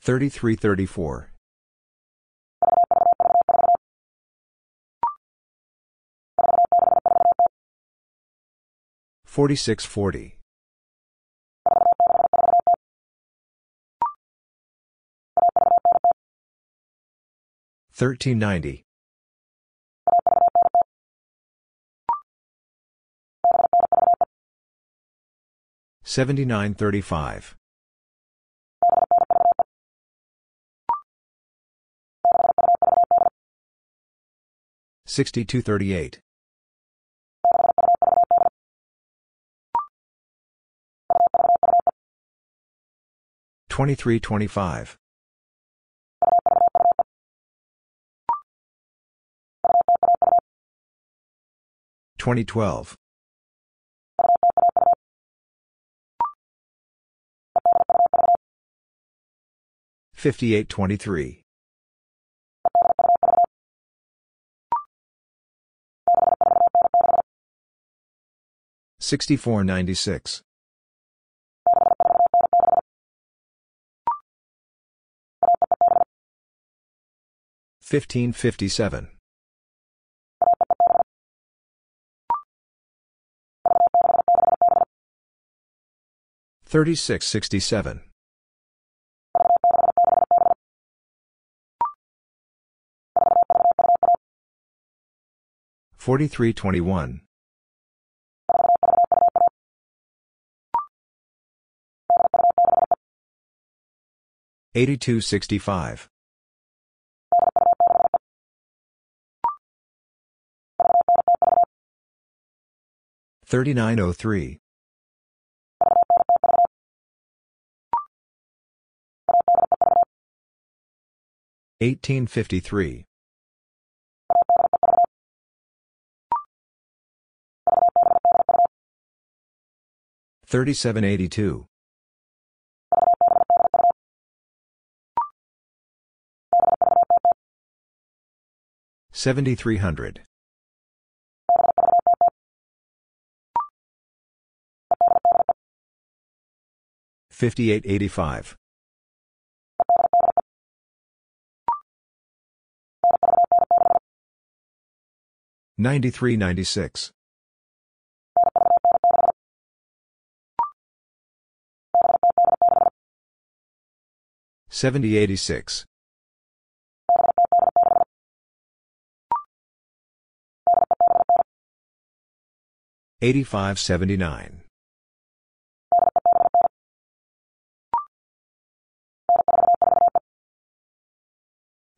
3334. 4640. 1390. 7935. 6238. 2325. 2012. 5823. 6496. 1557. 3667. 4321. 8265. 3903. 1853. 3782. 7300. 5885. 9396. 7086. 8579.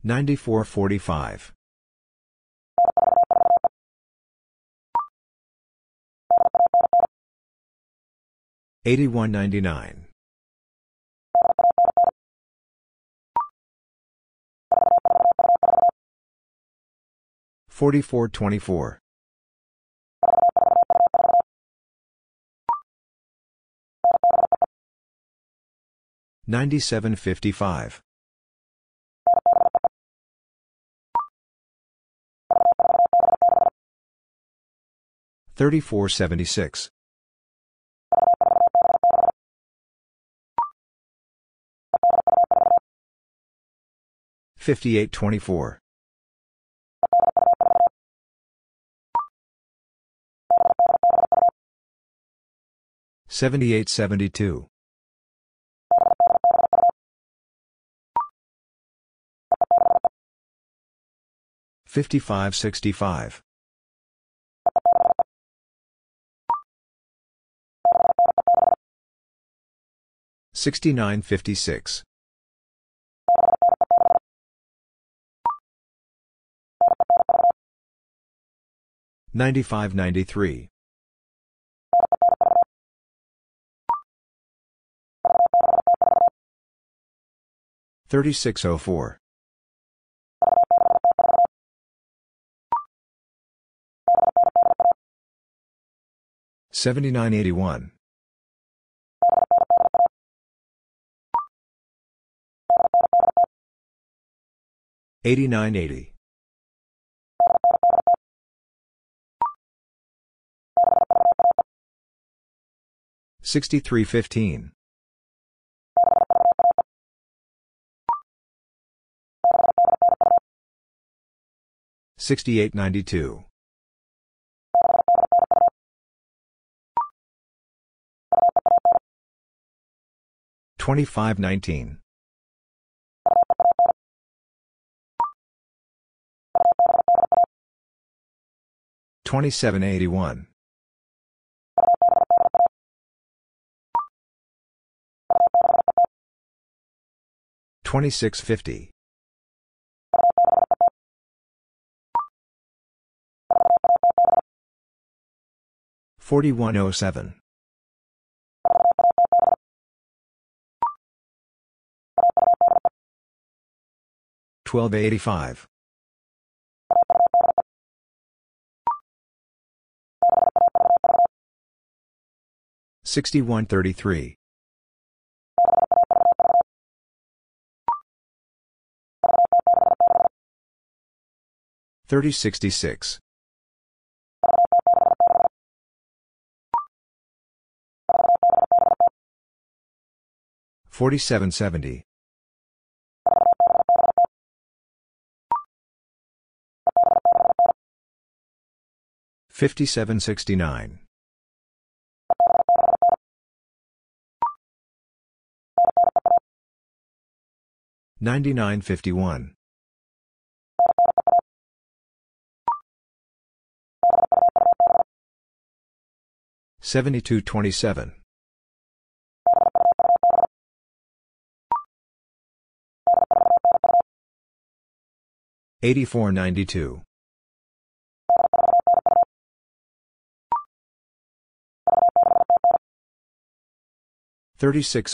9445. 8199. 4424. 9755. 3476. 5824. 7872. 5565. 6956. 9593. 3604. 7981. 8980. 6315. 6892. Twenty-five nineteen. Twenty-seven eighty-one. Oh Twelve eighty-five. Sixty-one thirty-three. Thirty sixty-six. Forty-seven seventy. Fifty-seven sixty-nine. Ninety-nine fifty-one. Seventy-two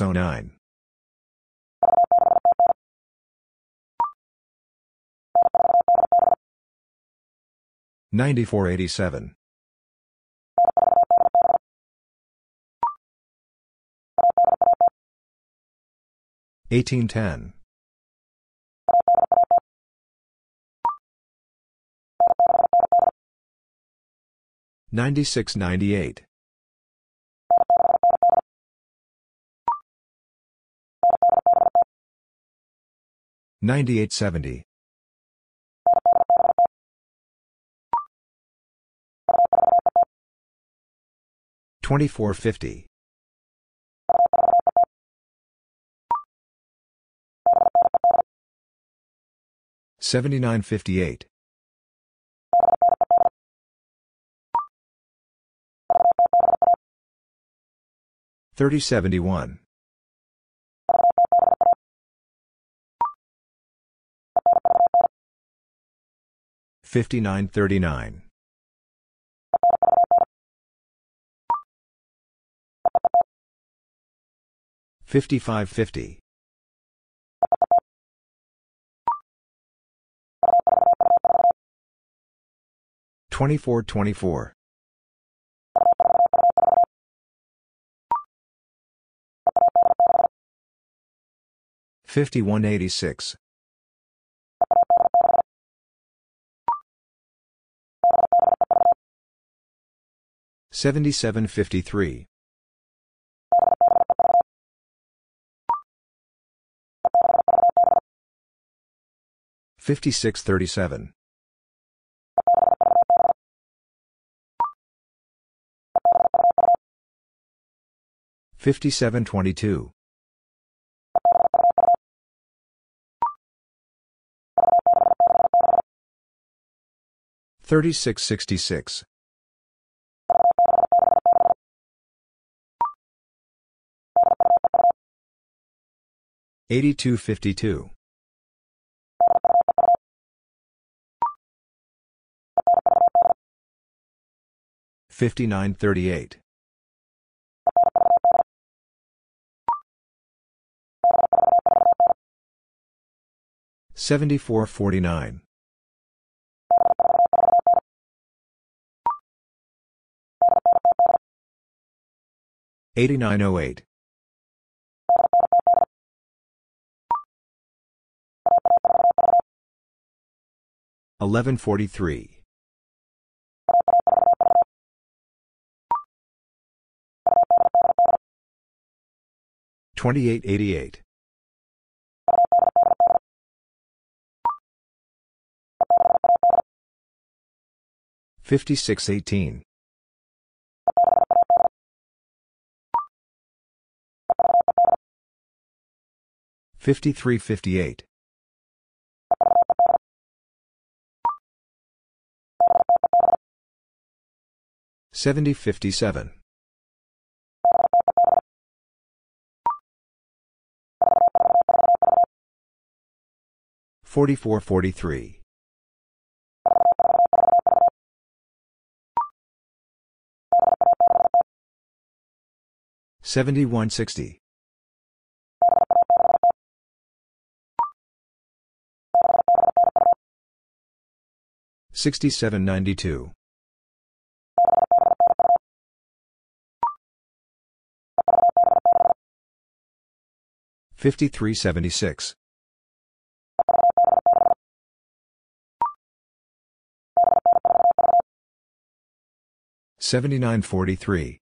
twenty-seven. Eighty-four ninety-two. Thirty-six oh nine. Ninety-four eighty-seven. Eighteen ten. Ninety-six ninety-eight. Ninety-eight seventy. Twenty-four fifty. Seventy-nine fifty-eight. Thirty seventy-one. Fifty-nine thirty-nine. Fifty-five fifty. Twenty-four twenty-four. Fifty-one 5376. Seventy-nine forty-three,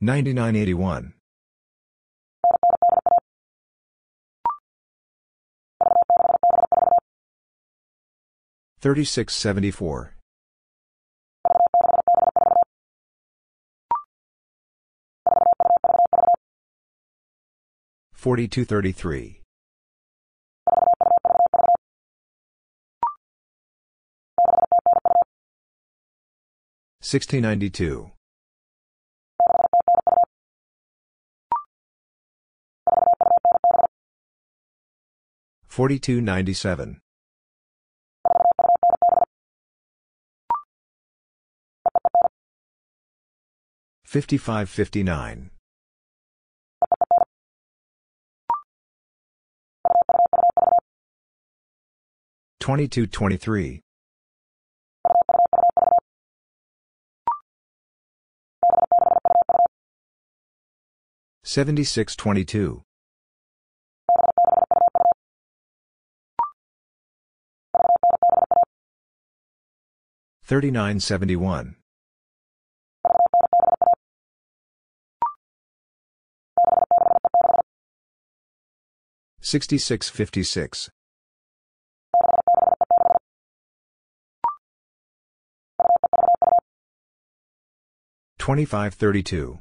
ninety-nine eighty-one, thirty-six seventy-four. 4233. 6092. 4297. 5559. 22-23. Seventy-six twenty-two, thirty-nine seventy-one, sixty-six fifty-six. 2532.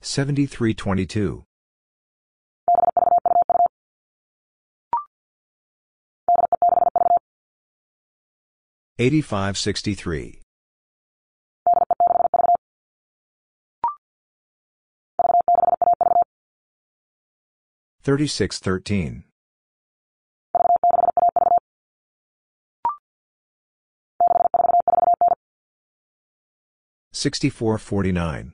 7322. 8563. 3613. 7057.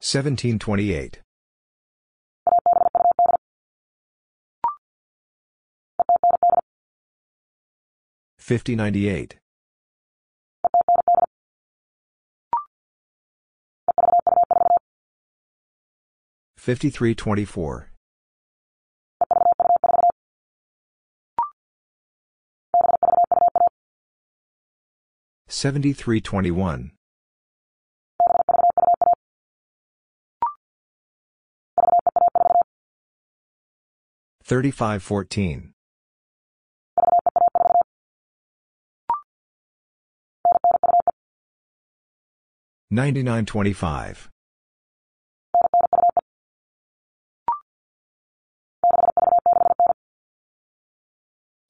4443. 7160. 6792. 5376. 7943. 9981. 3674.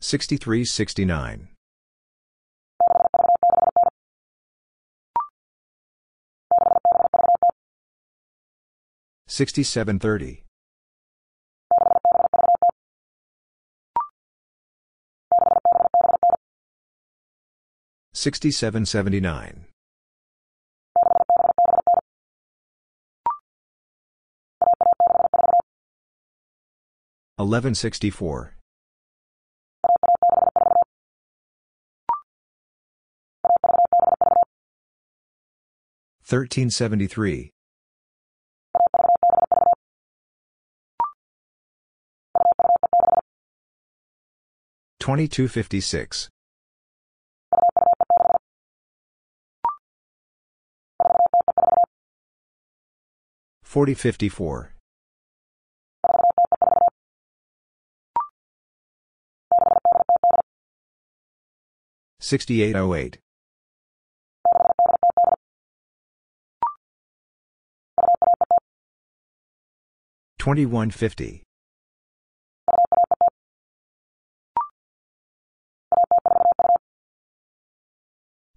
4233. 6092. 4297. 5559. 2223. 7622. 3971. 6656. 2532. 7322. 8563. 3613. 6449. 1728. 5098. 5324. 7321. 3514.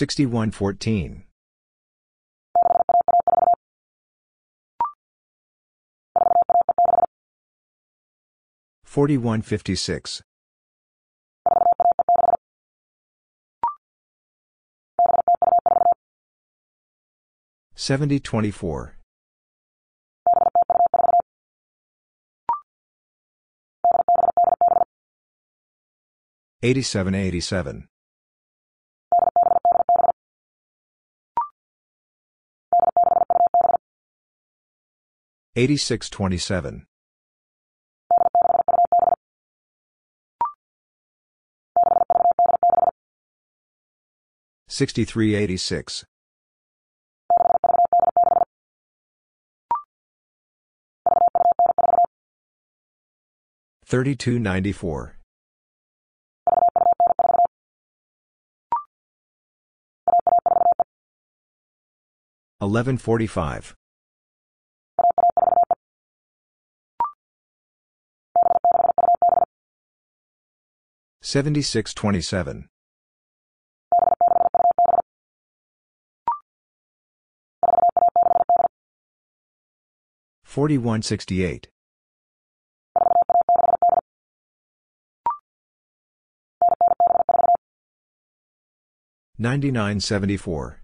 1042. 1031. 1650. 2586. 6114. 4156. 7024. 8787. 8627. 6386. 3294. 1145. 7627. 4168. 9974.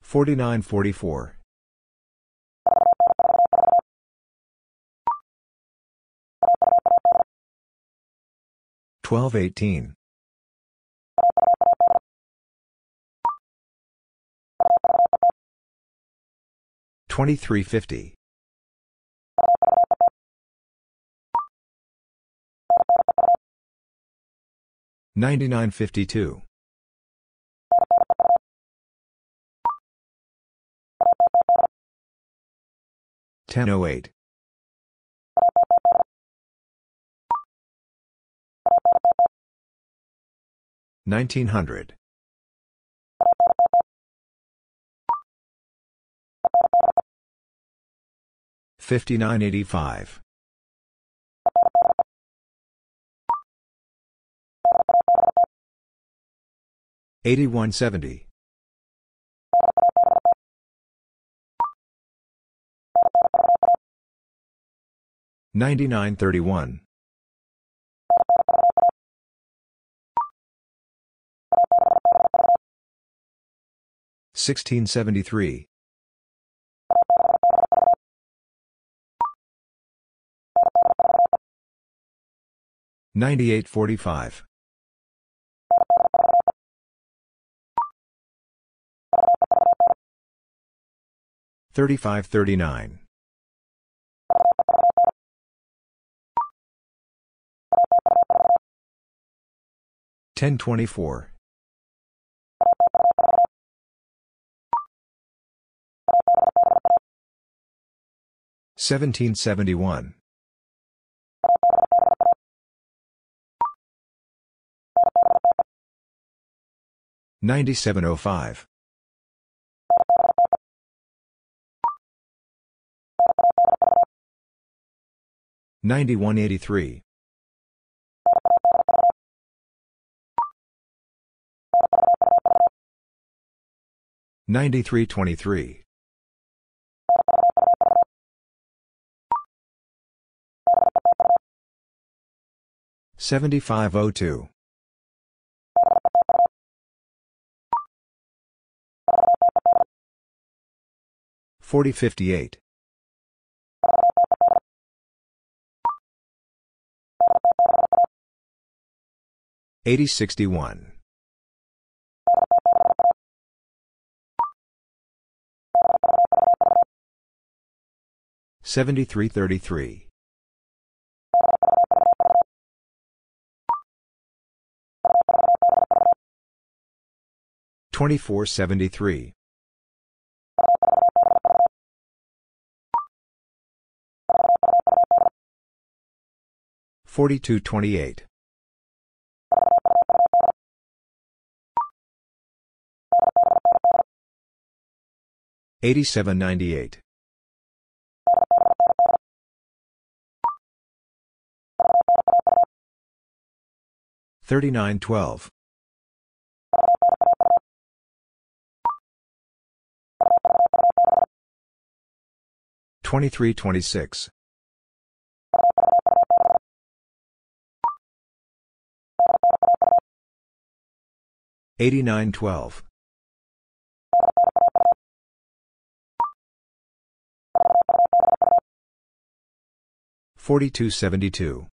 4944. 1218. 2350. 9952. 1008. 1900. 5985. 8170. 9931. 1673. 9845. 3539. 1024. 1771. 9705. 9183. 9323. 7502. 4058. 8061. 7333. 2473. 4228. 8798. 3912. 2326. 8912. 4272.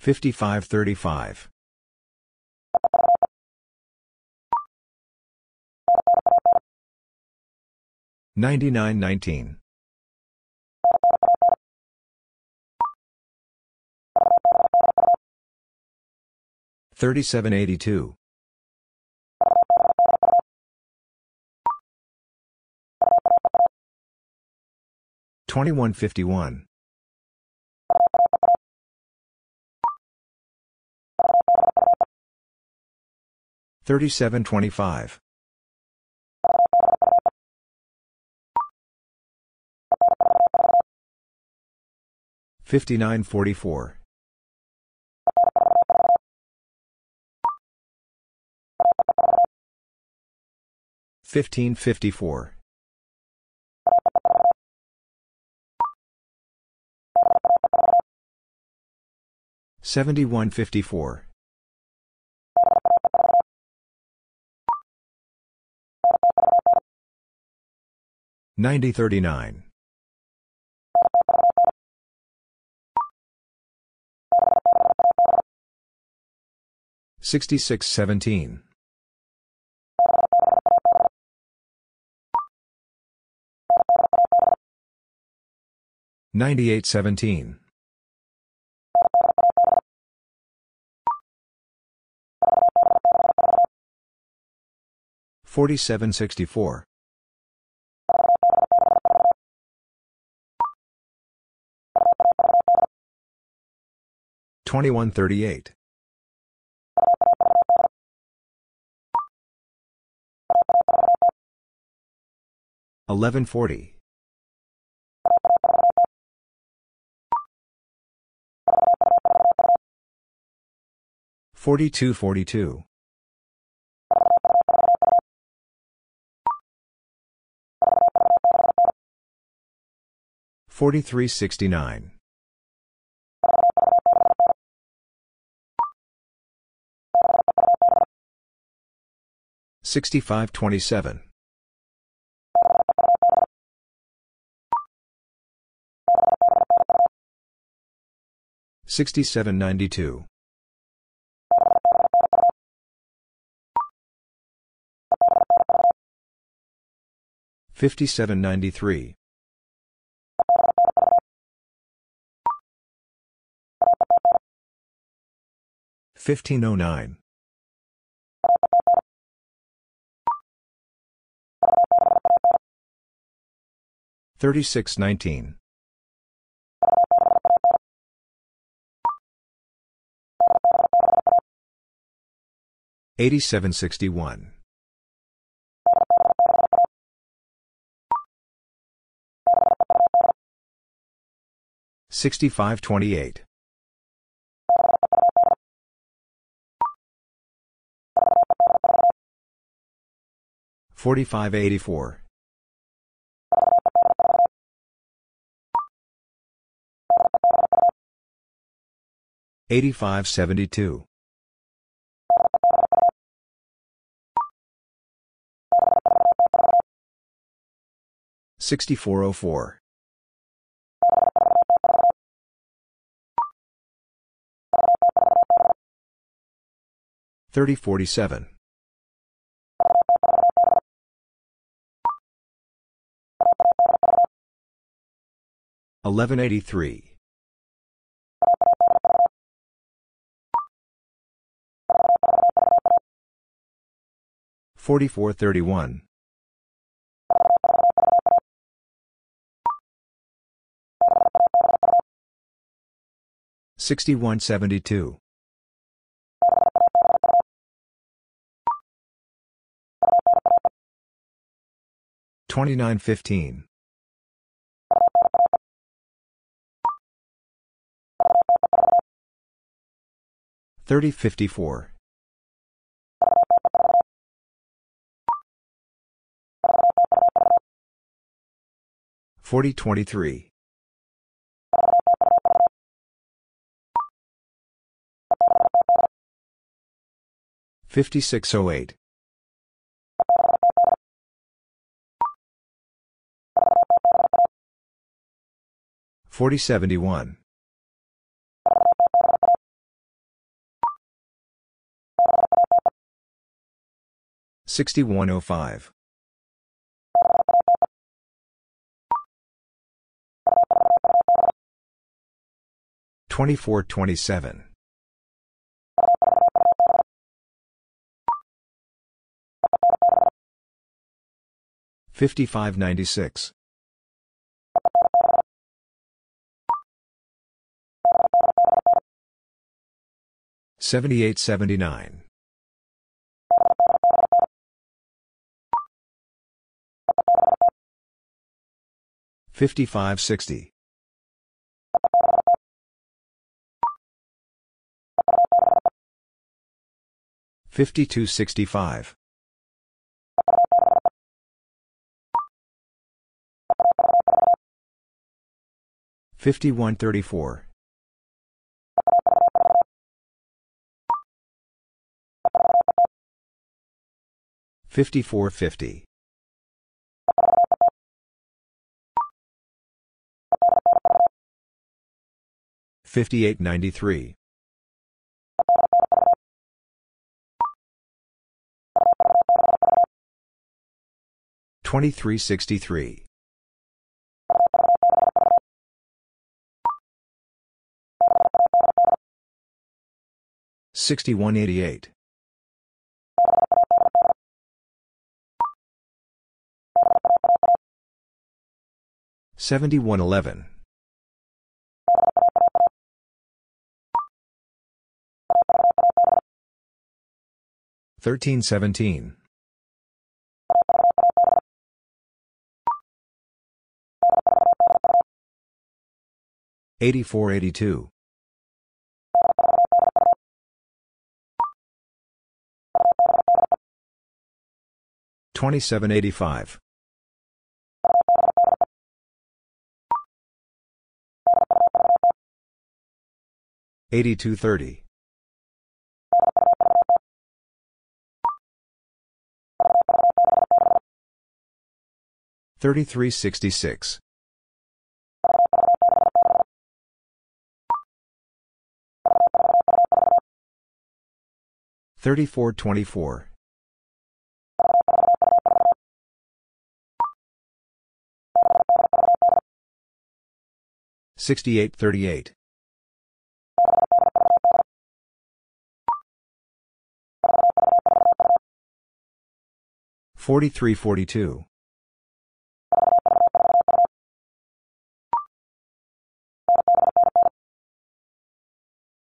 5535. 9919. 3782. 2151. 3725. 5944. 1554. 7154. 9039. 6617. 9817. 4764. 2138. 1140. 4242. 4369. 6527. 6792. 5793. 1509. 3619. 8761. 6528. 4584. 8572. 6404. 3047. 1183. 4431. 6172. 2915. 3054. 4023. 5608. 4071. 6105. 2427. 5596. 7879. 5560. 5265. 5134. 5450. 5893. 2363. 6188. 7111. 1317. 8482. 2785. 8230. 3366. 3424. 6838. 4342.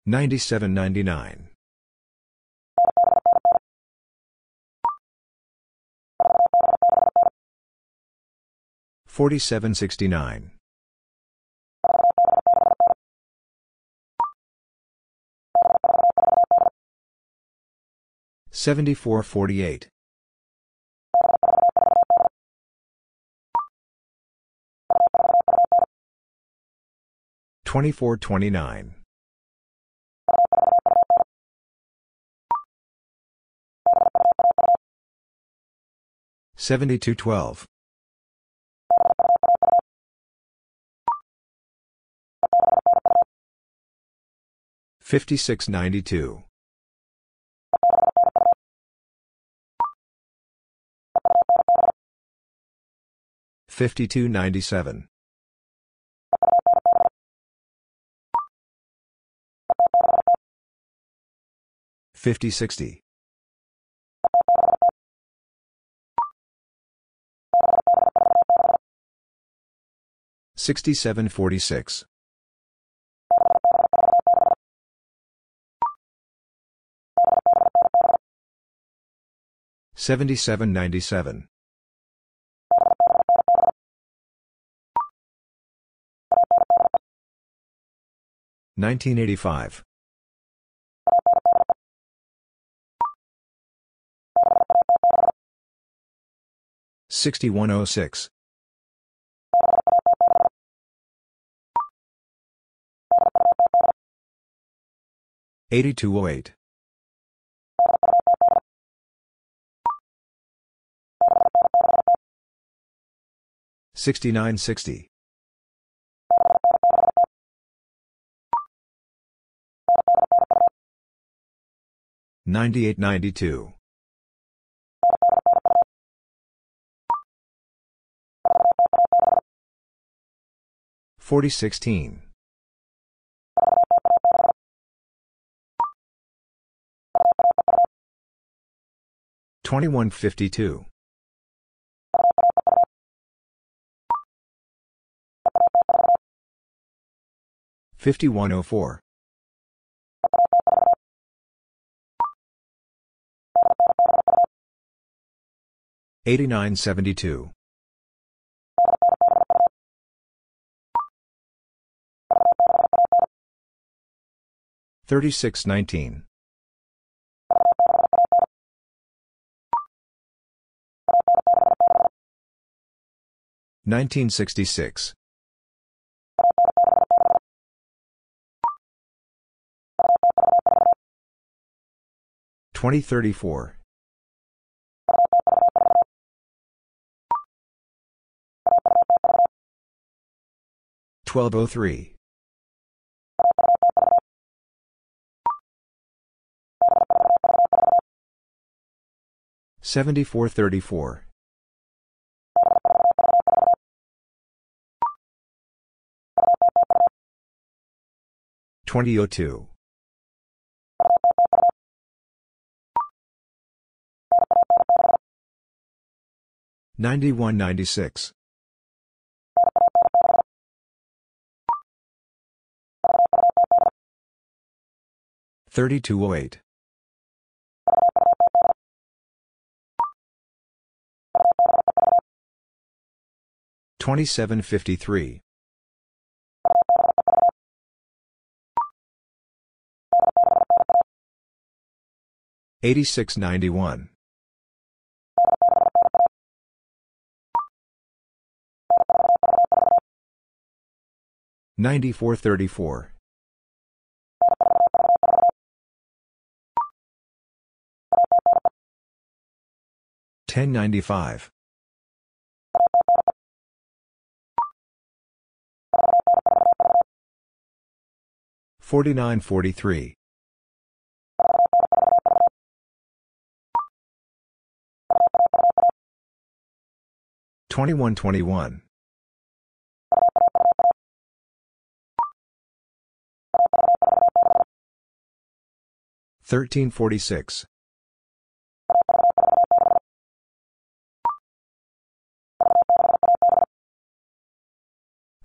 9799. 4769. 7448. 2429. 7212. 5692. 5297. 5060. 6746. 7797. 1985. 6106. 8208. 6960. 9892. 4016. 2152. 5104. 8972. 3619. 1966. 2034. 1203. 7434. 2002. 9196. 3208. 2753. 8691. 9434. 1095. 4943. 2121. 1346.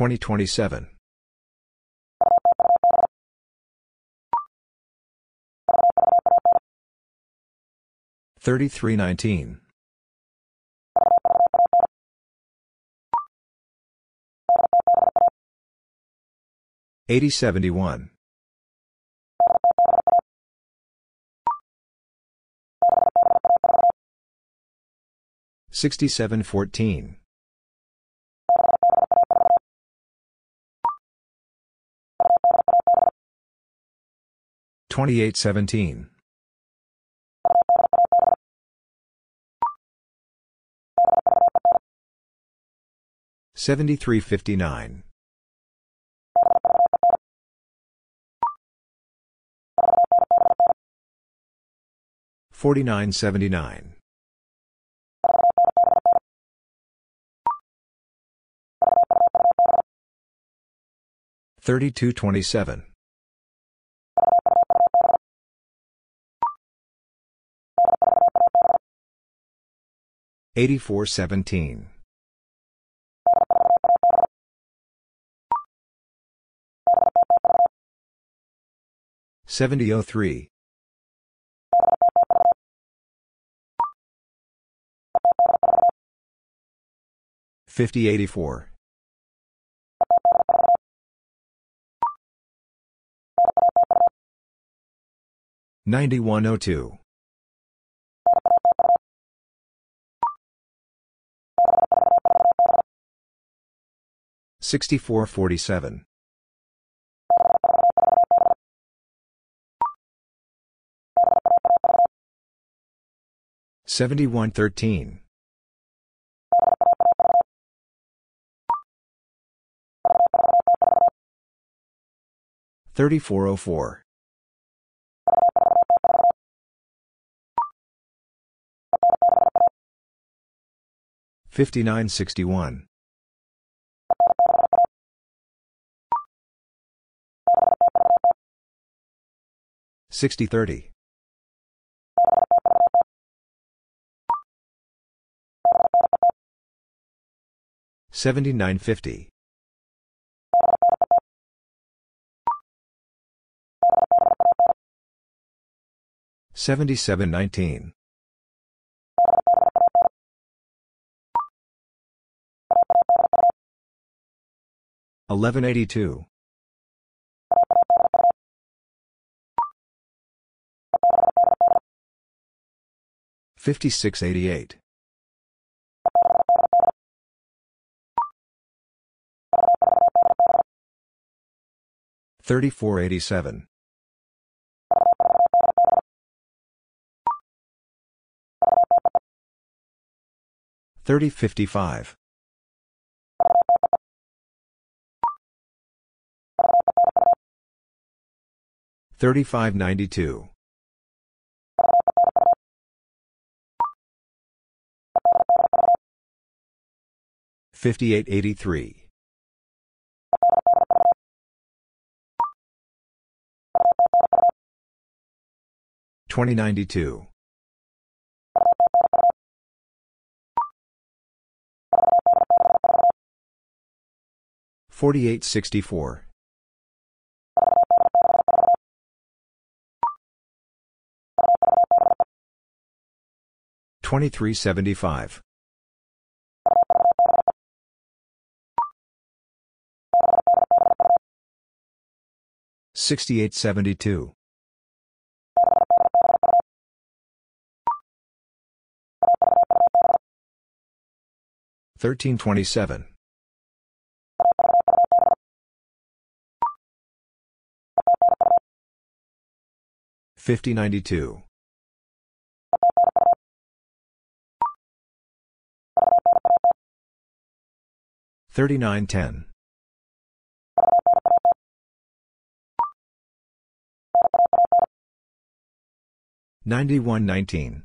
5858. 8609. 2027. 3319. 8071. 6714. 2817. 7359. 4979. 3227. 8417. 7003. 5084. 9102. 6447. 7113. 3404. 5961. 6030. 7950. 7719. 1182. 5688. 3487. 3055. 3592. 5883. 2092. 4864. 2375. 6872. 1327. 5092. 3910. Ninety-one nineteen.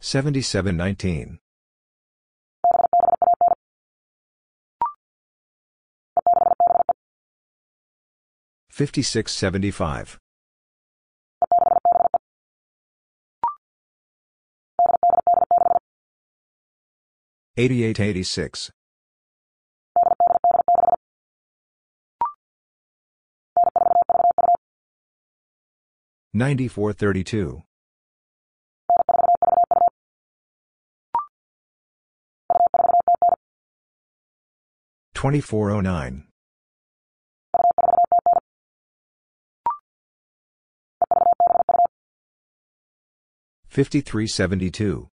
Seventy-seven nineteen. Fifty-six seventy-five. Eighty-eight eighty-six. 9432. 2409. 5372.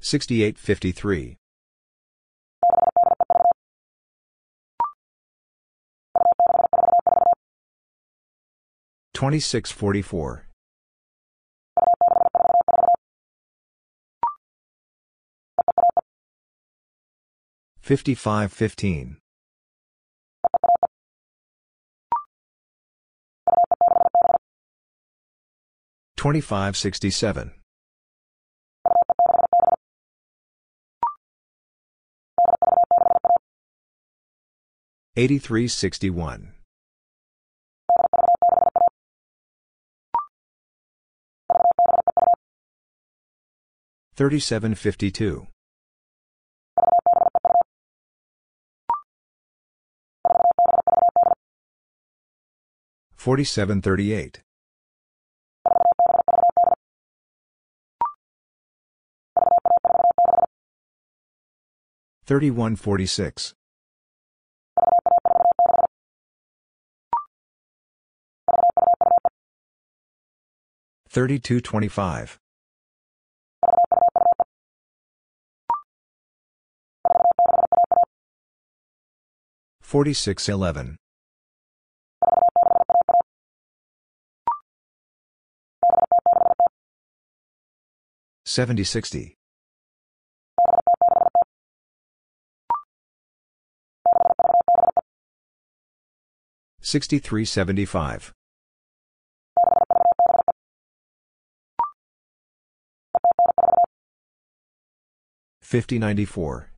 6853. Forty-four. Fifty-five fifteen. Twenty-five sixty-seven. Eighty-three sixty-one. Thirty-seven fifty-two. Forty-seven thirty-eight. 4611. 7060. 6375. 5094.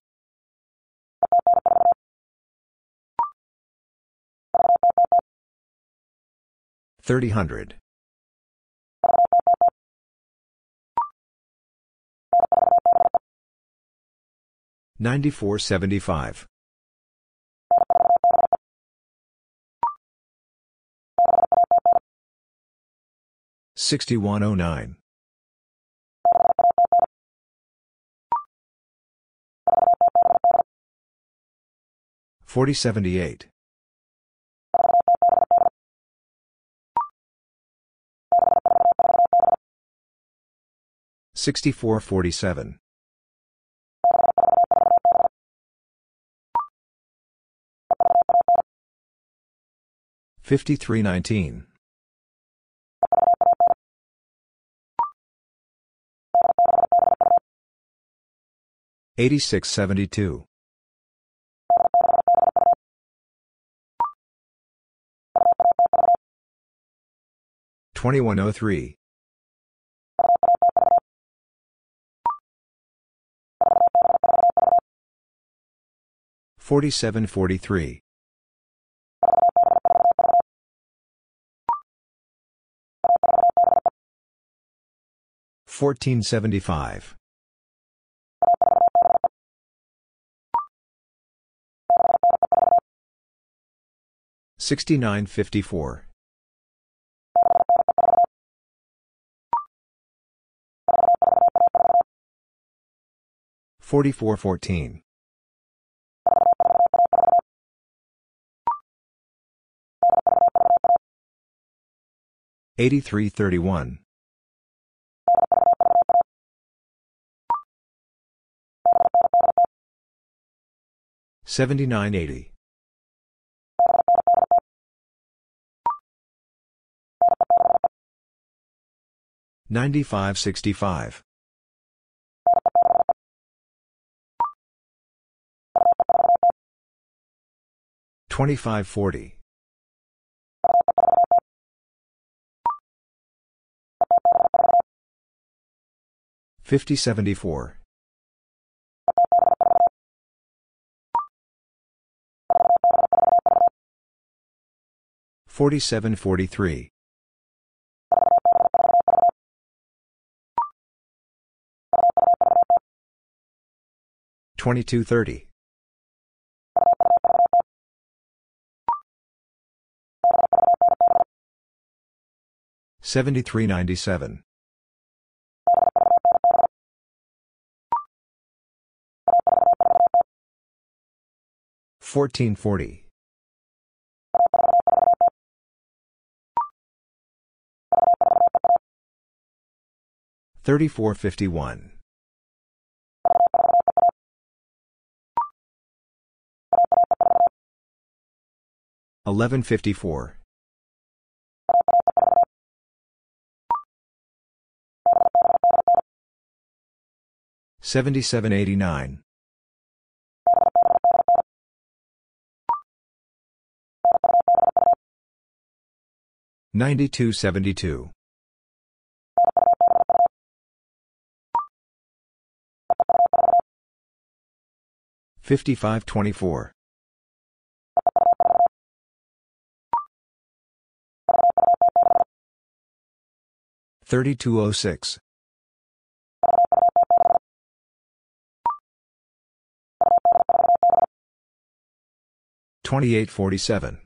Thirty hundred. Ninety-four seventy-five. Sixty-one oh nine. Forty seventy-eight. Sixty-four forty-seven. Fifty-three nineteen. Oh Eighty-six seventy-two. Twenty-one oh 8331. 7980. 9565. 2540. 5074. 4743. 2230. 7397. 1440. 3451. 1154. 7789. 9272. 5524. 3206. 2847.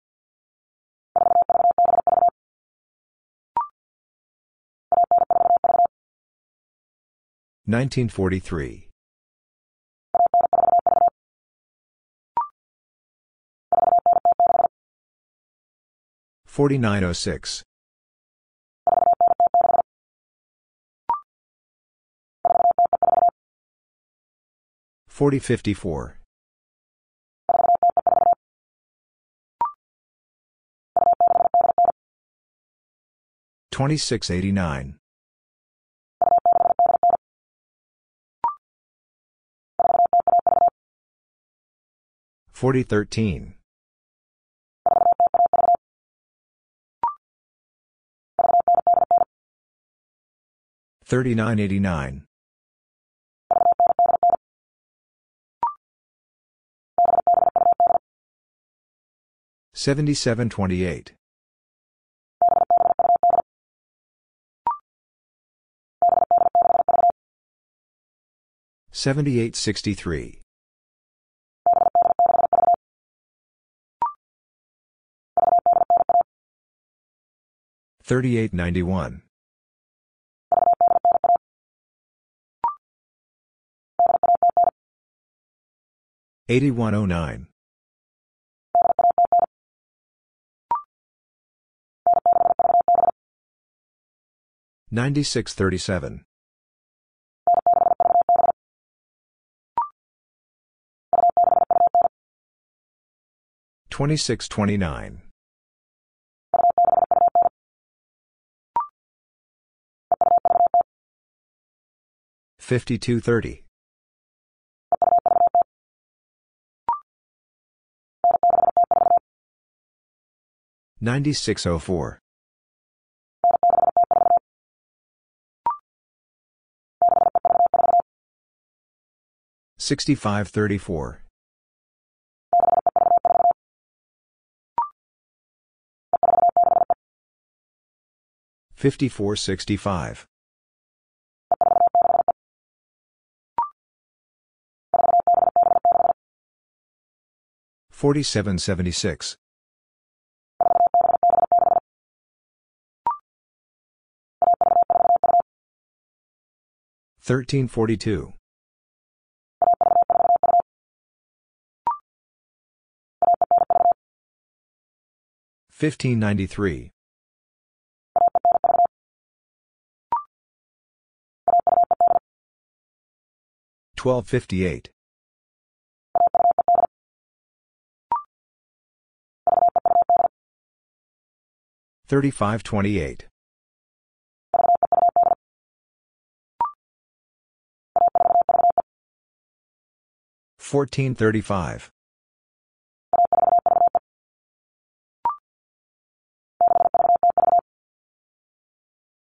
1943. 4906. 4054. 2689. 4013. 3989. 7728. 7863. 3891. 8109. 9637. 2629. 5230. 9604. 6534. 5465. 4776. 1342. 1593. 1258. 3528. 1435.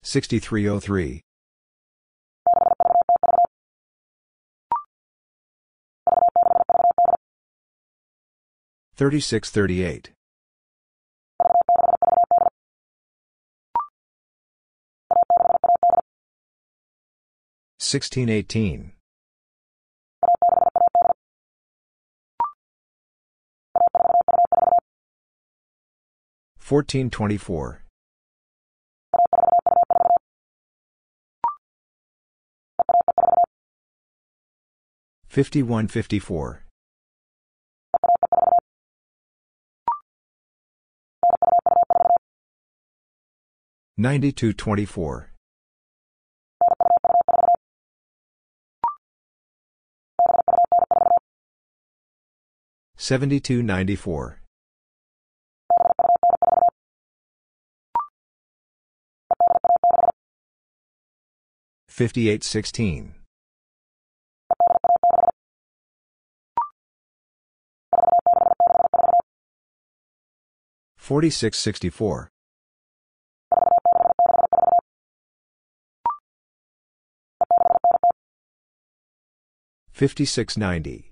6303. 3638. 1618. 1424. 5154. 9224. 7294. 5816. 4664. 5690.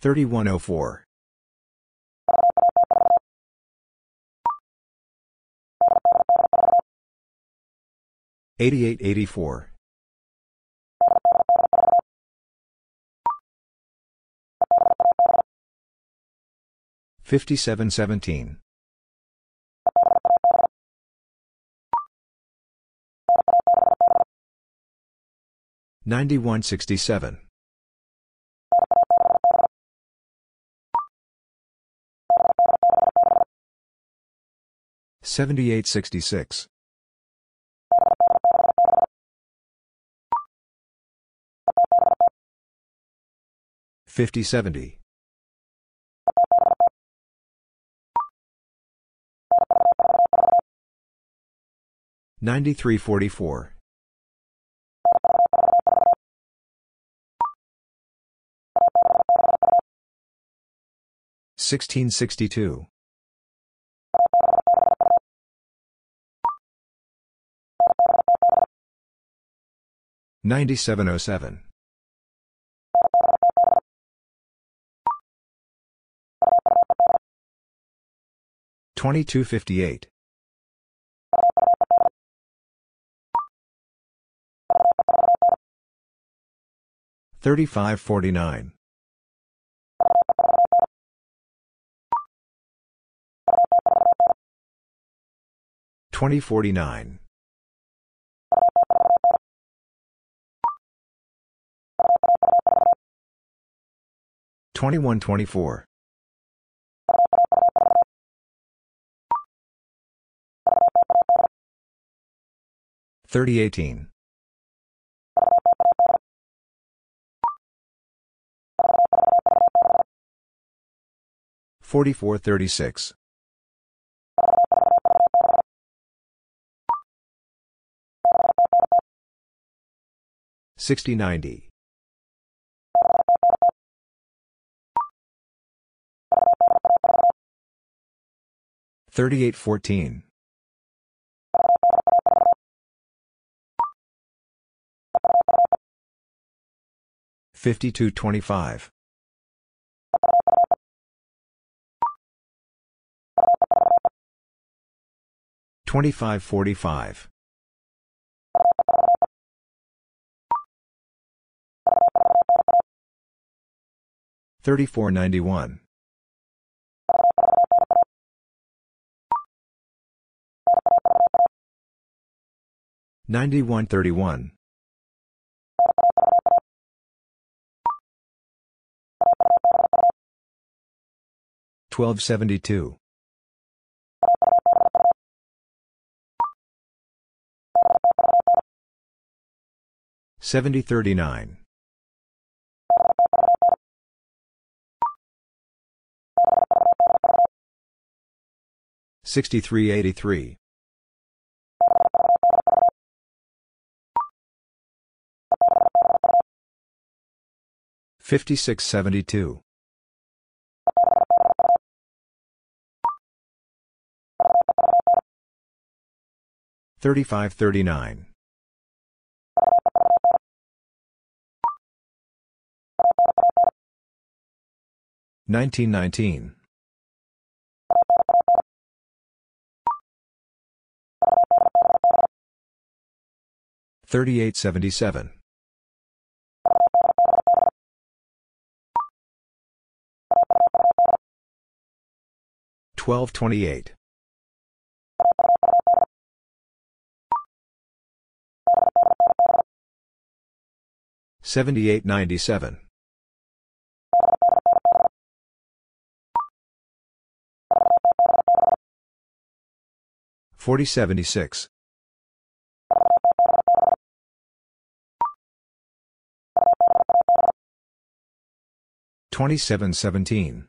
3104. 8884. 5717. 9167. 7866. 5070. 9344. 1662. 9707. 2258. 3549. 2049. 2124. 3018. 4436. 6090. 3814. 5225. 2545. 3491. 9131. 1272. 7039. 6383. 5672. 3539. 1919. 3877. 1228. 7897. 4076. 2717.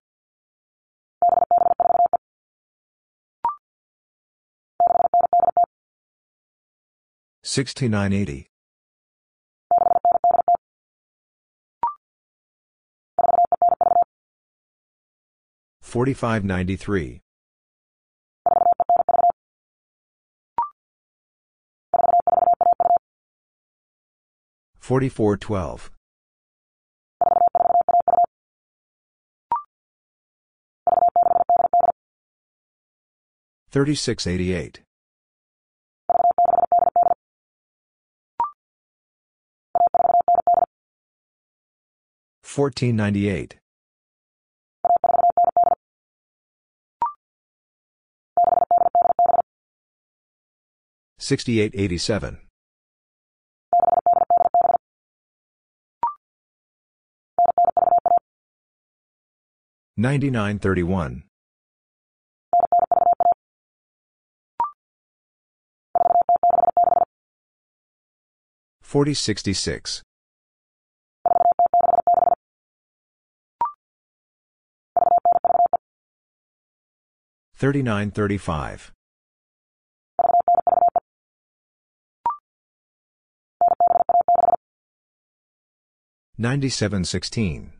4510. 4384. 7745. 6980. 4593. 4412. 3688. 1498. 6887. 9931. 4066. 3935. 9716.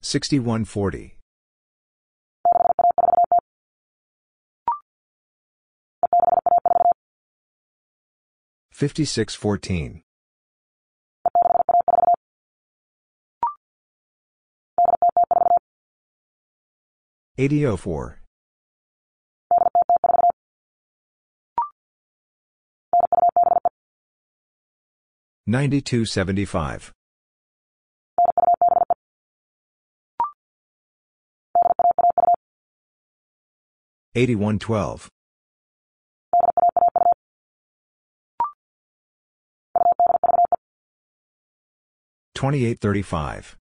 6140. 5614. 8004. 9275. 8112. 2835.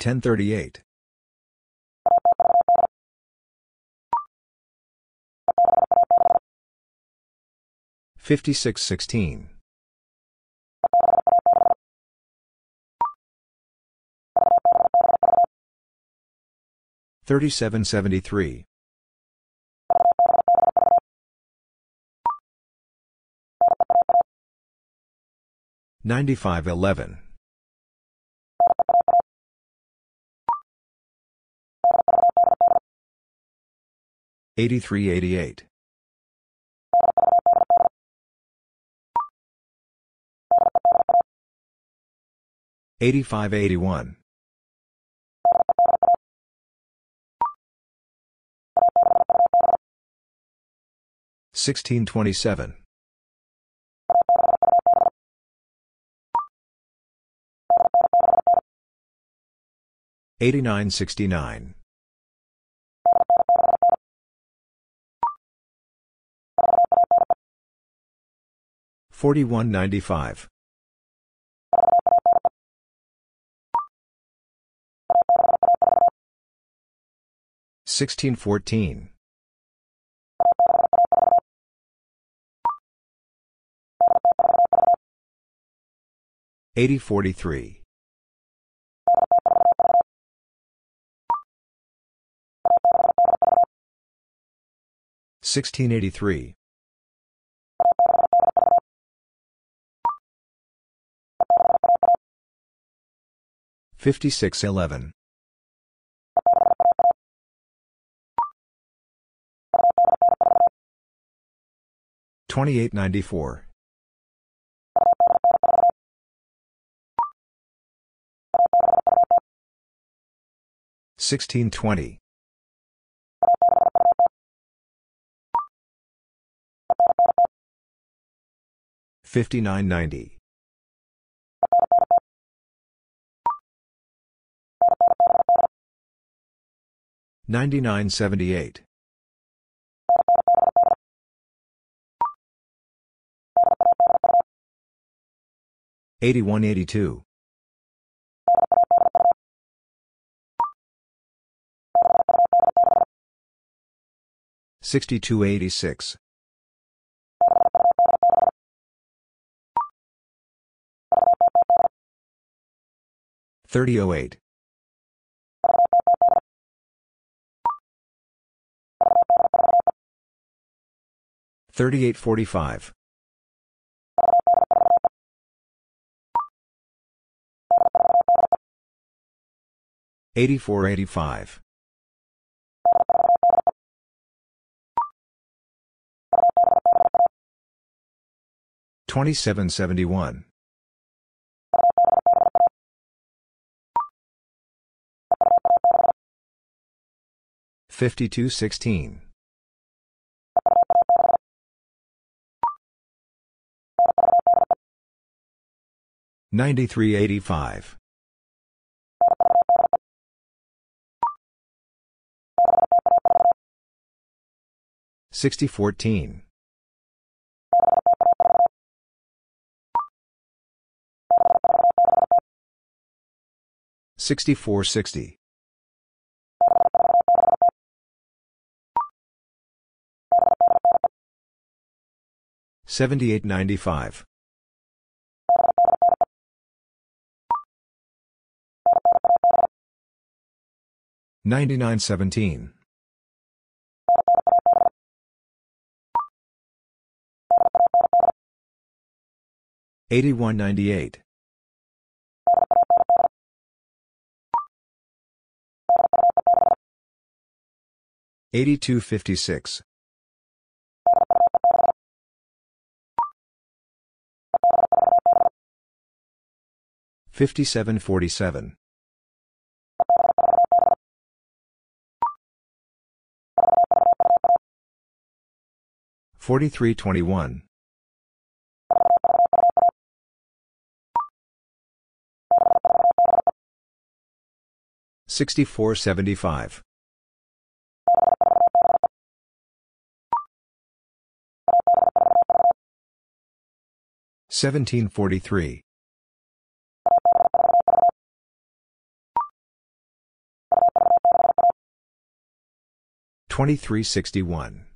1038. 5616. 3773. 9511. 8388. 8581. 1627. 8969. 4195. 1614. 8043. 1683. 5611. 2894. 1620. 5990. 9978. 8182. 6286. 3008. 3845. 8485. 2771. 5216. 9385. 6014. 6460. 7895. 9917. 8198. 8256. 5747. 4321. 6475. 1743. 2361.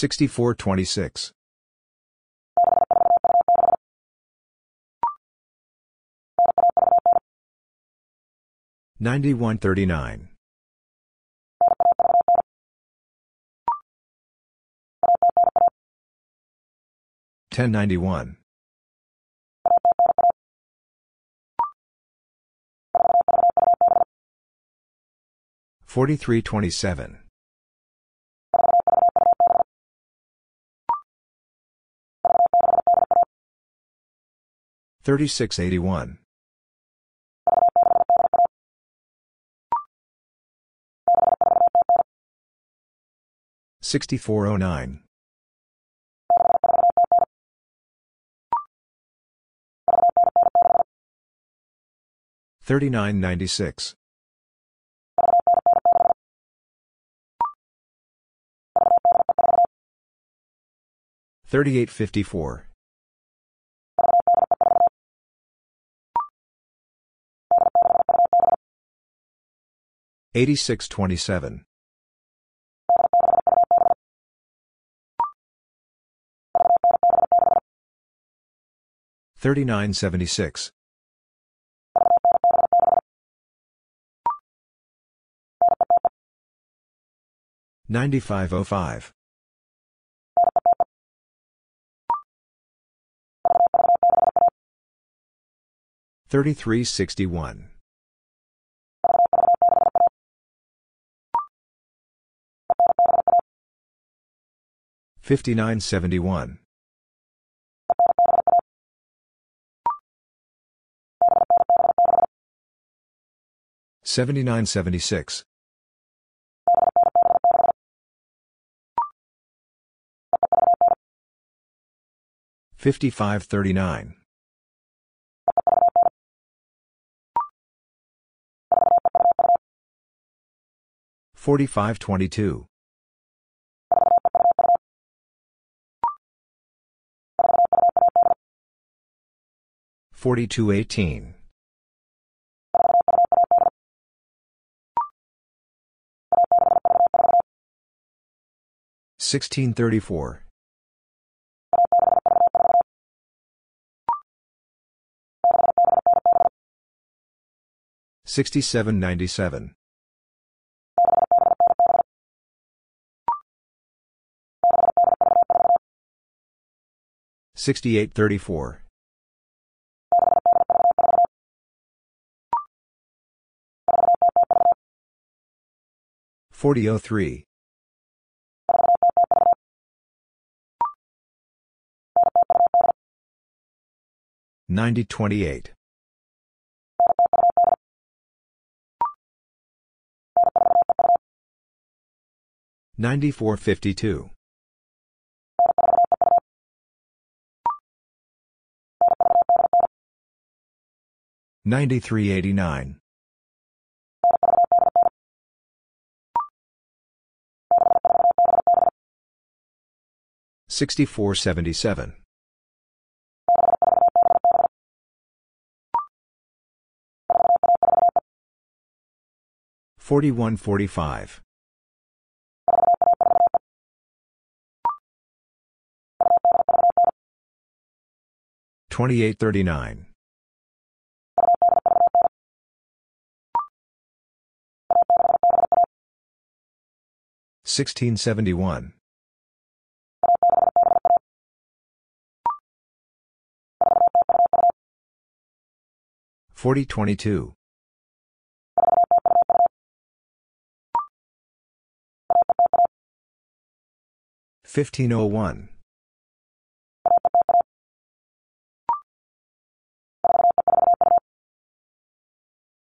6426. 9139. 1091. 4327. 3681. 6409. 3996. 3854. 8627. 3976. 9505. 3361. 5971. 7976. 5539. 4522. 4218. 1634. 6797. 6834. 4003. 9028. 9452. 9389. 6477. 4145. 2839. 1671. 4022. 1501.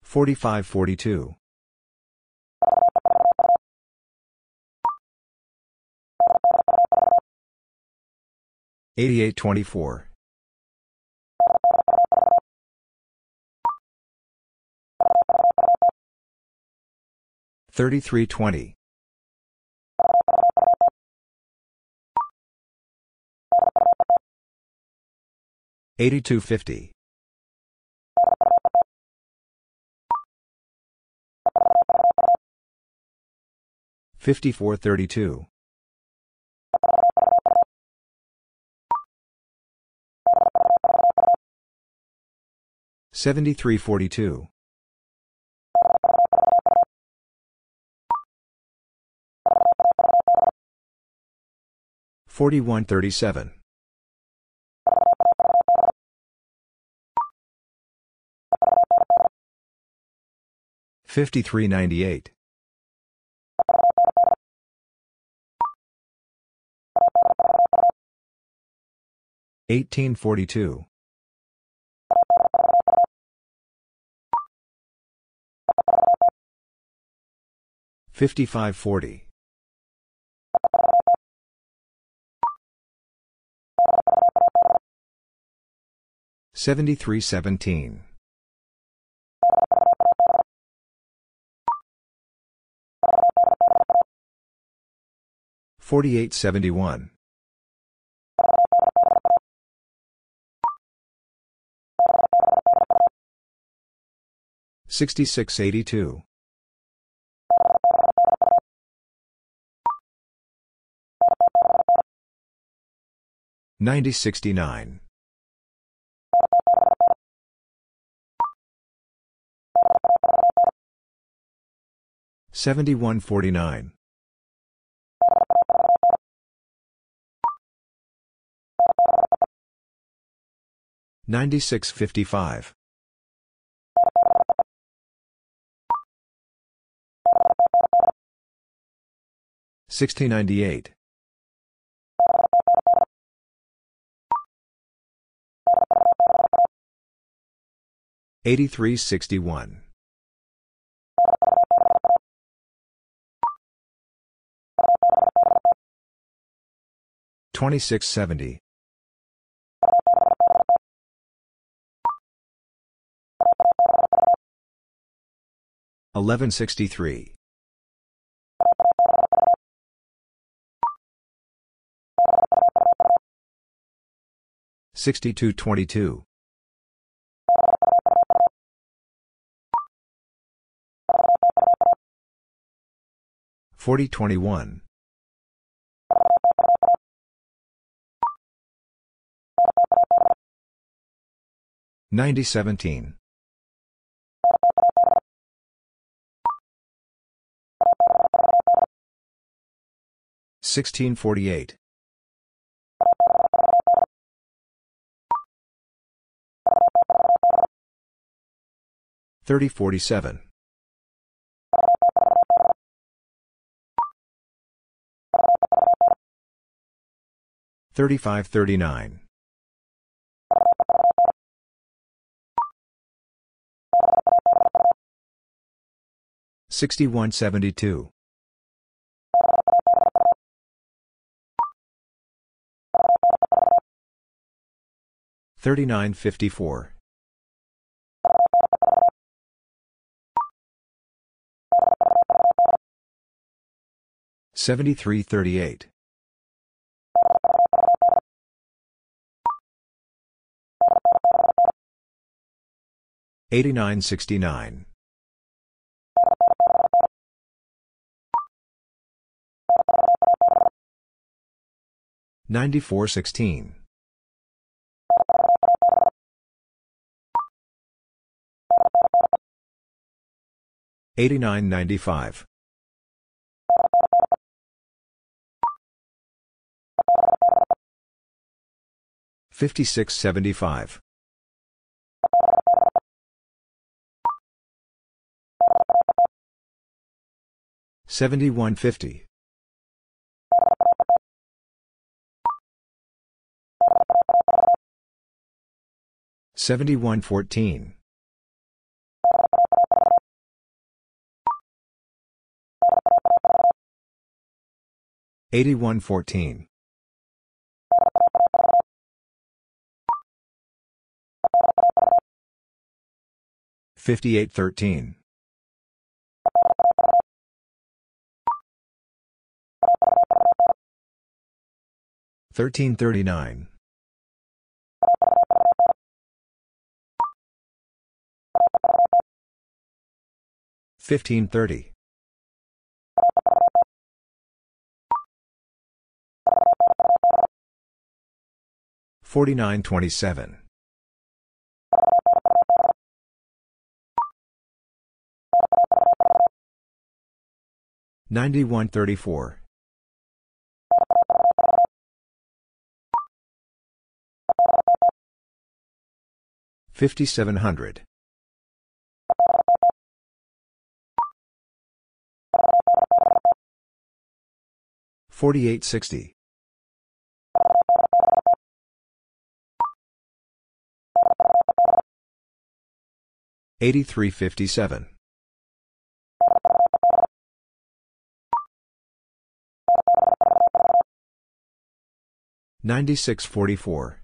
4542. 8824. 3320. 8250. 5432. 7342. 4137. 5398. 1842. 5540. 7317. Forty-eight seventy-one, sixty-six eighty-two, ninety sixty-nine. 7149. 9655. 6098. 8361. 2670. 1163. 6222. 4021. 9017. 1648. 3047. 3539. 6172. 3954. 7338. 8969. 9416. 8995. 5675. 7150. 7114. 8114. 5813. 1339. 1530. 4927. 9134. 5700. 4860. 8357. 9644.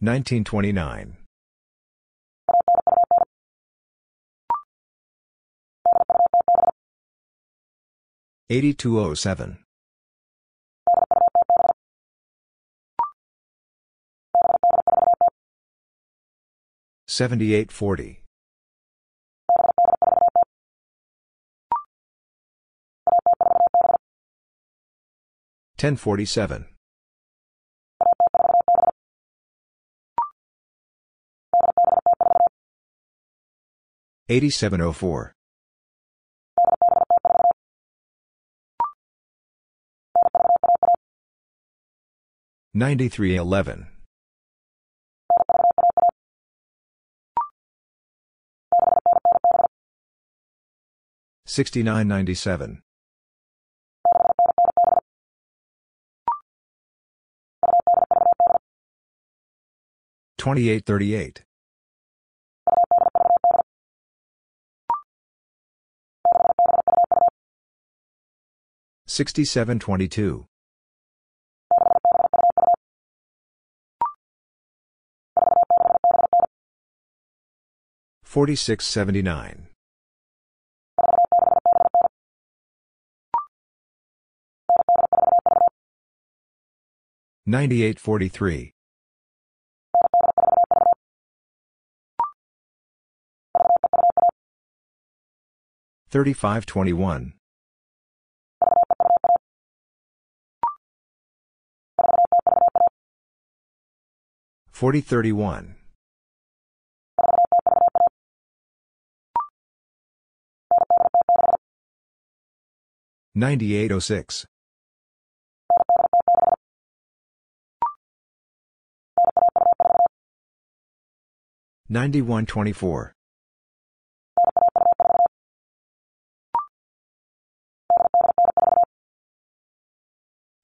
1929. 8207. 7840. 1047. 8704. 9311. 6997. 2838. 6722. 4679. 9843. 3521. 4031. 9806. 9124.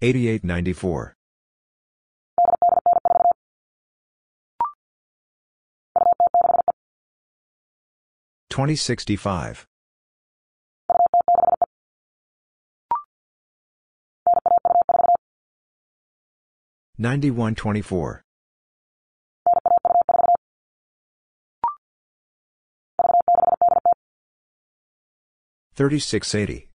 8894. 2065. 9124. 3680.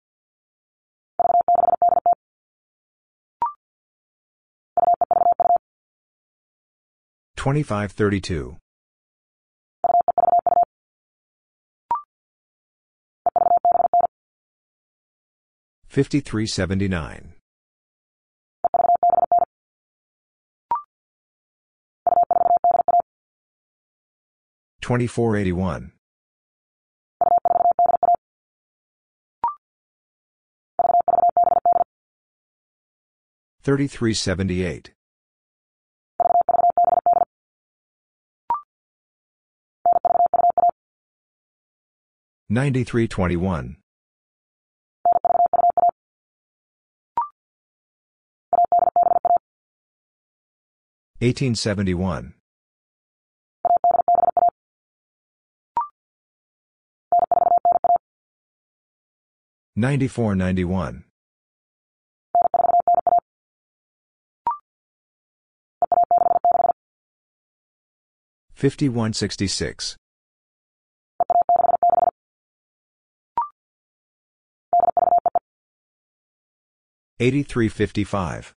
2532. 5379. 2481. 3378. 9321. 1871. 9491. 5166. 8355.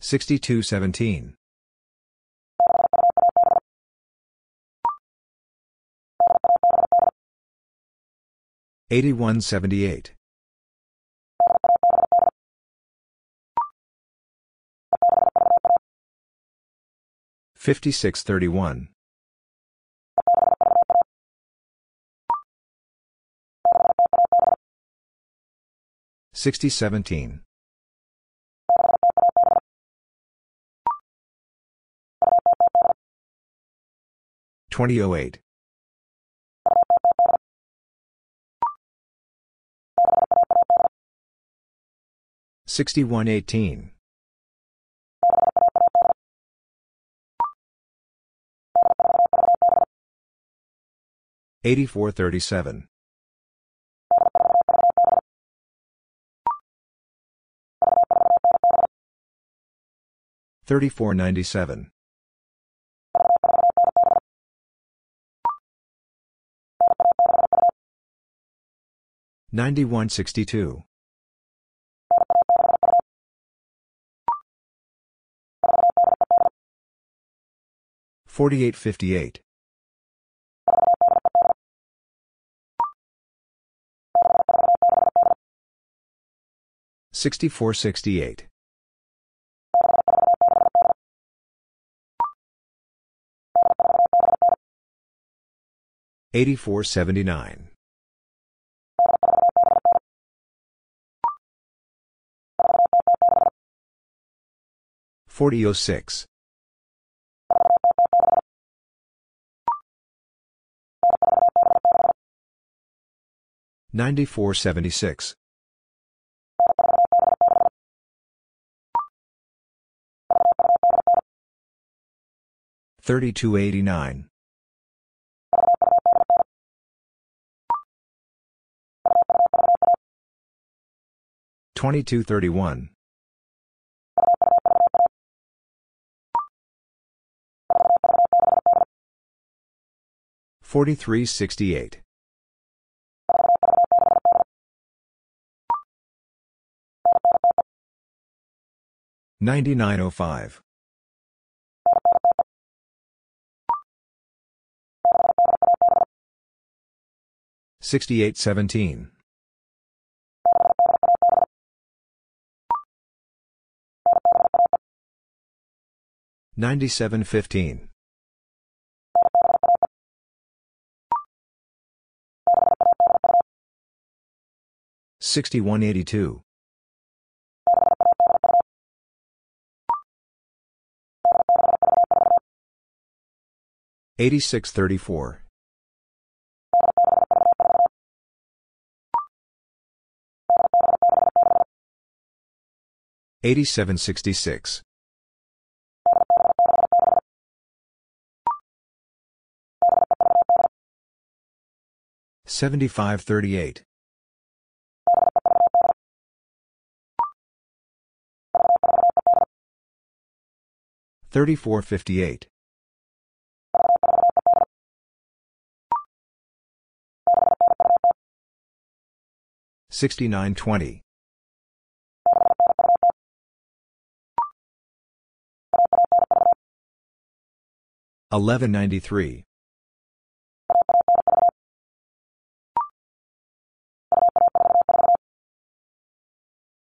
6217. 8178. 5631. 6017. 2008. 6118. 8437. 3497. 9162. 4858. 6468. 8479. 4006. 9476. 3289. 2231. 4368. 9905. 6817. 9715. 6182. 8634. 8766. 7538. 3458. 6920. 1193.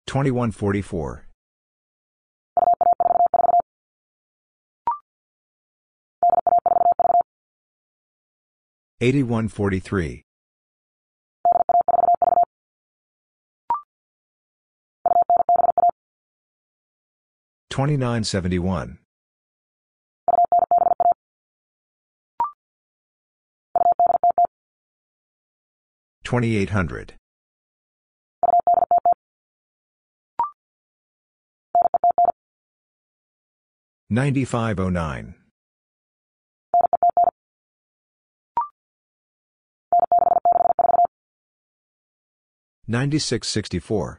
2144. 8143. 2971. 2800. 9509. 9664.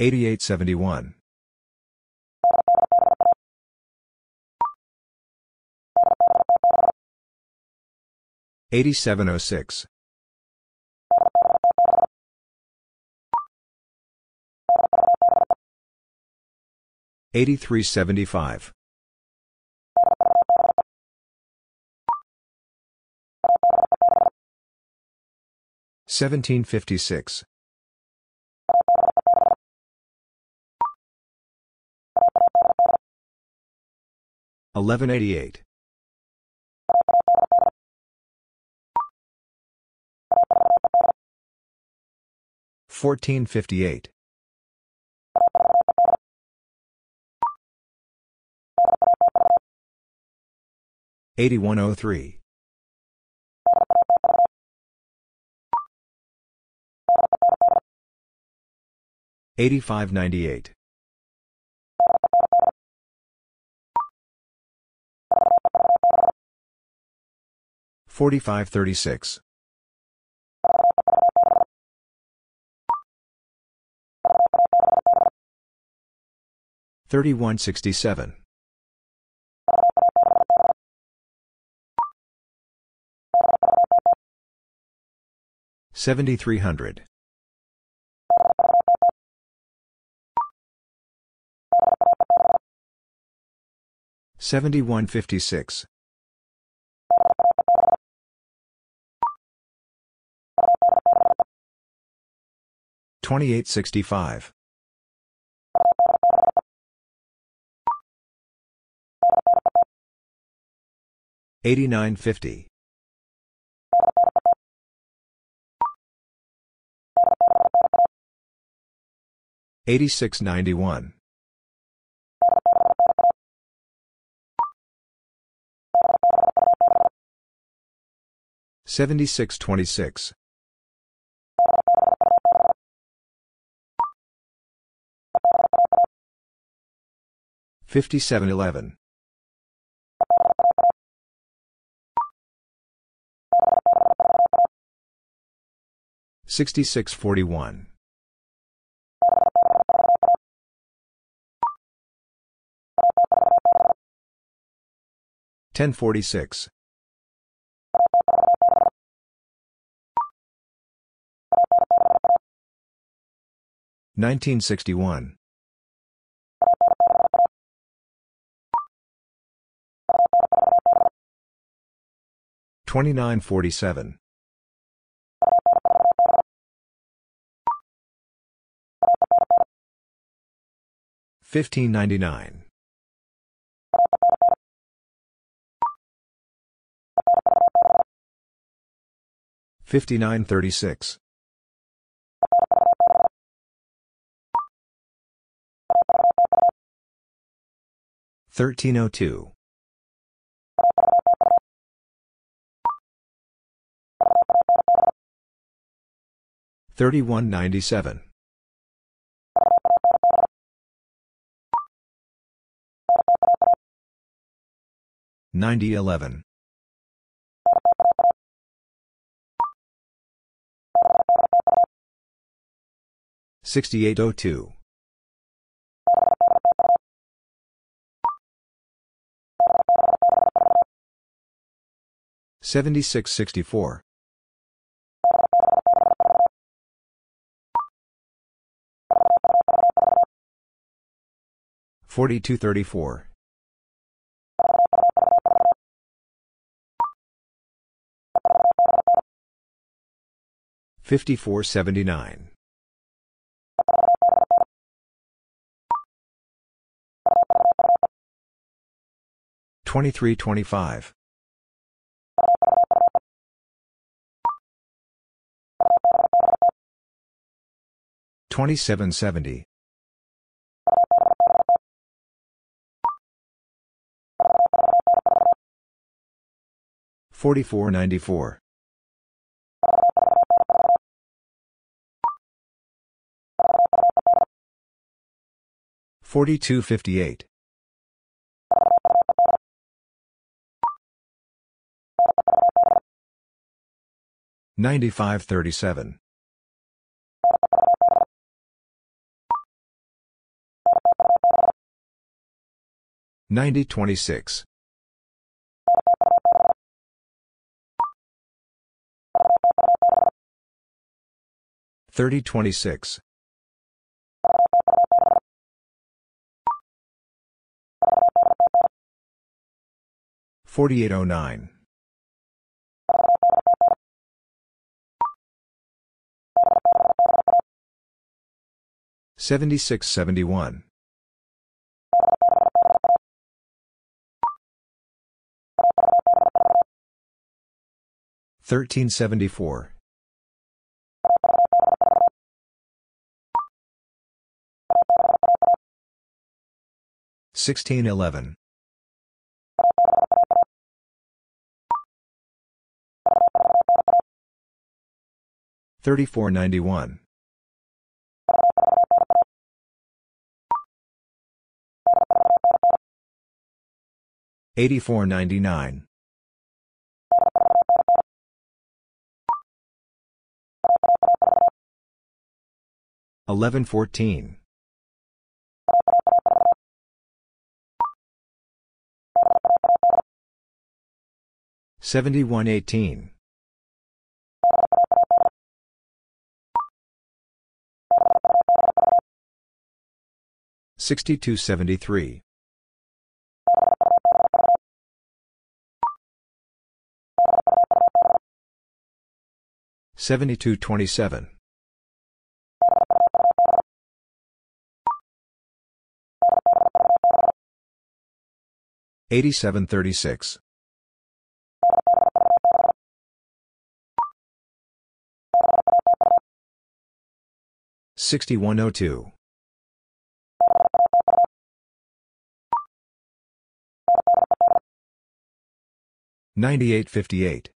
8871. 8706. 8375. 1756. 1188. 1458. 8103. 8598. 4536. Thirty-one sixty-seven, seventy-three hundred, seventy-one fifty-six. 2865. 8950. 8691. 7626. 5711. 6641. 1046. 1961. 2947. 1599. 5936. 1302. 3197. 9011. 6802. 7664. 4234. 5479. 2325. 2770. 4494. 4258. 9537. 9026. 3026. 4809. 7671. 1374. 1611. 3491. 8499. 1114. 7118. 6273. 7227. 8736. 6102. 9858.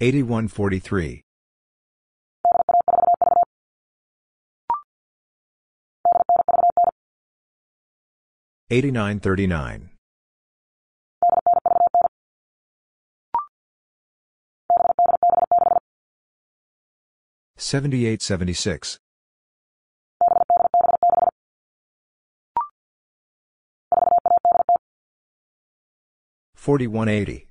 8143. 8939. 7876. 4180.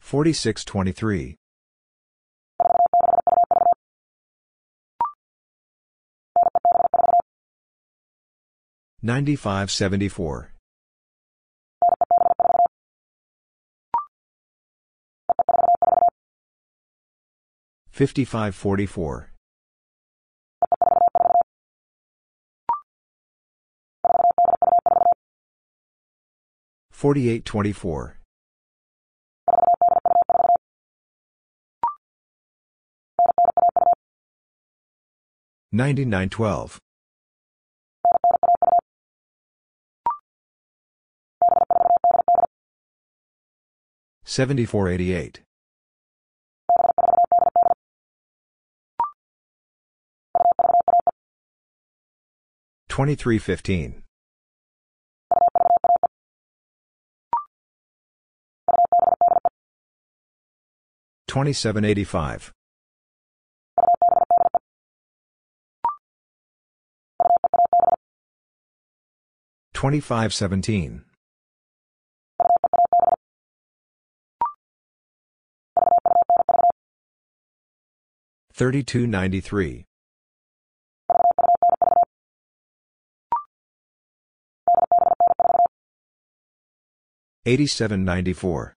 4623. 9574. 5544. 4824. 9912. 7488. 2315. 2785. 2517. 3293. 8794.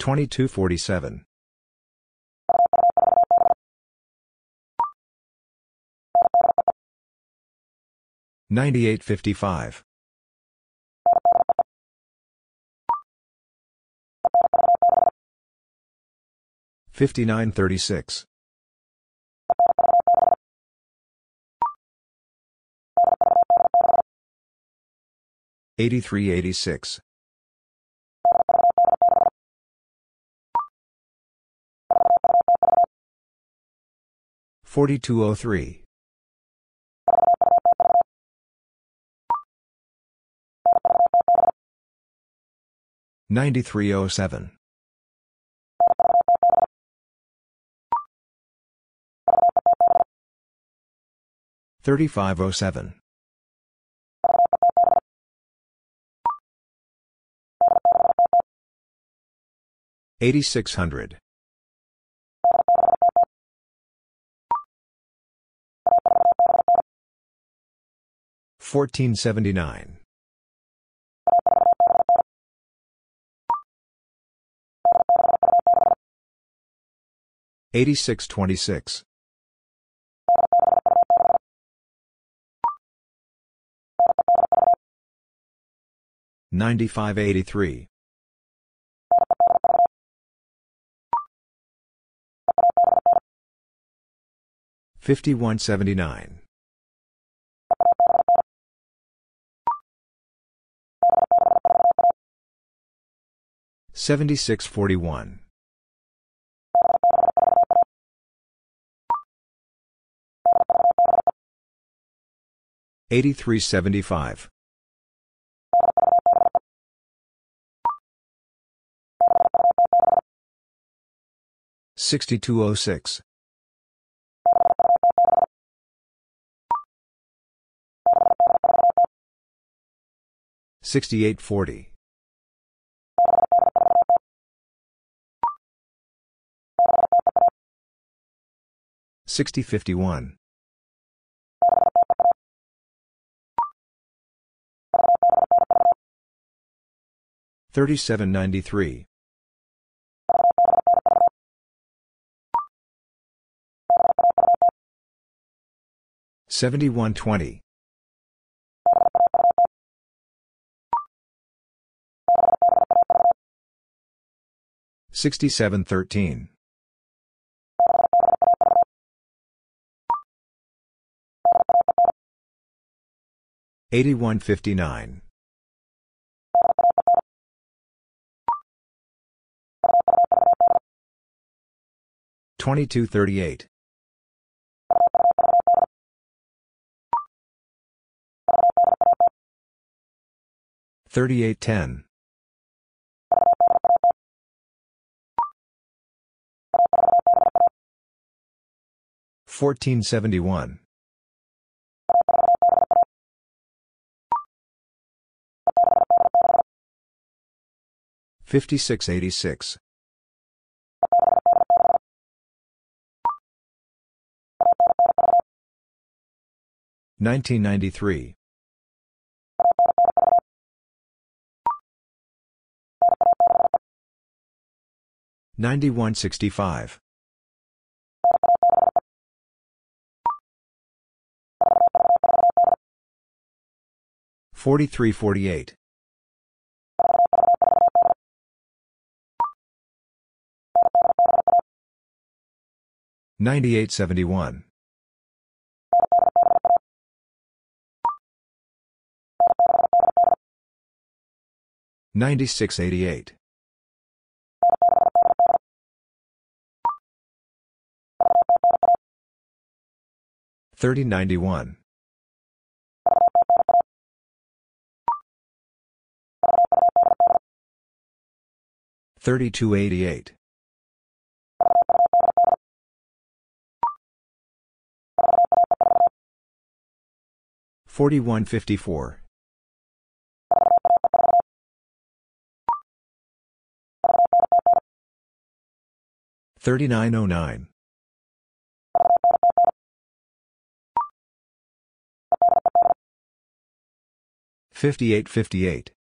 2247. 9855. 5936. 8386. 4203. 9307. 3507. 8600. 1479. 8626. 9583. 5179. 7641. 8375. 6206. 6840. 6051. 3793. 7120. 6713. 8159. 2238. 3810. 1471. 5686. 1993. 9165. 4348. 9871. 9688. 3091. 3288. 4154. 3909. 5858.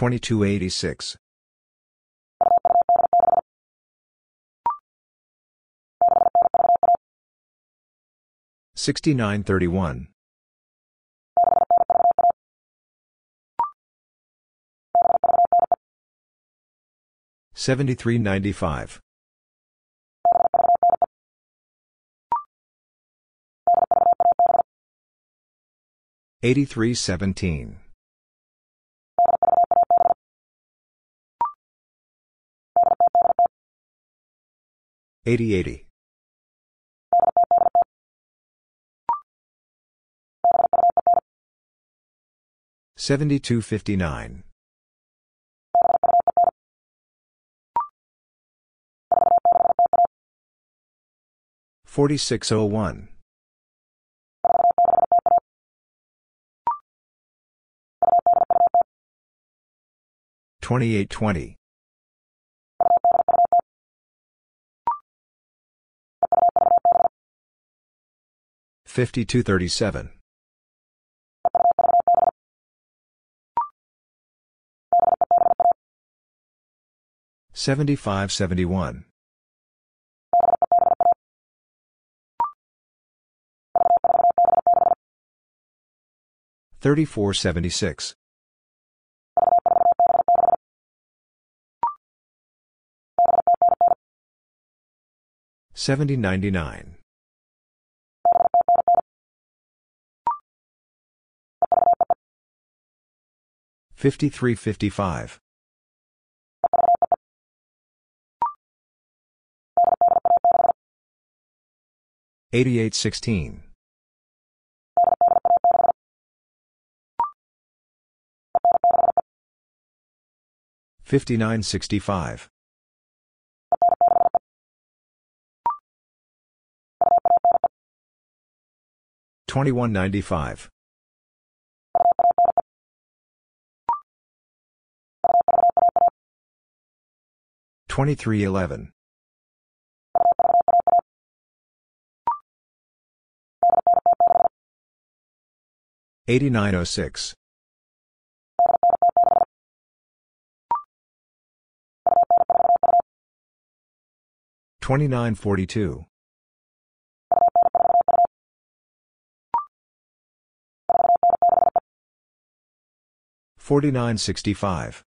2286. 6931. 7395. 8317. 8080. 7259. 4601. 2820. 5237. 7571. 3476. 7099. 5355. 8816. 5965. 2195. 2311. 8906. 2942. 4965.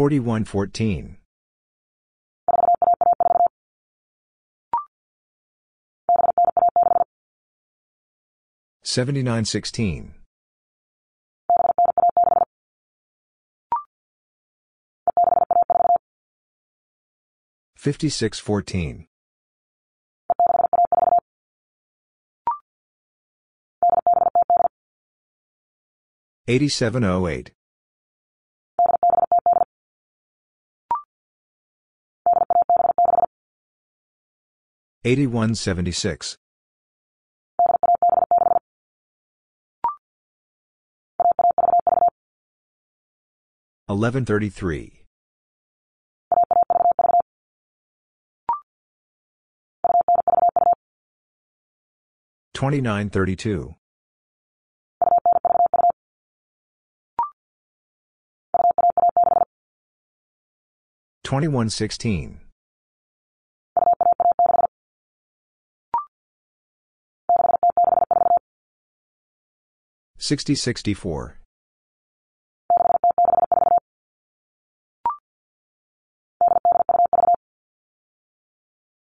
4114. 7916. 5614. 8708. 8176. 1133. 2932. 2116. 6064.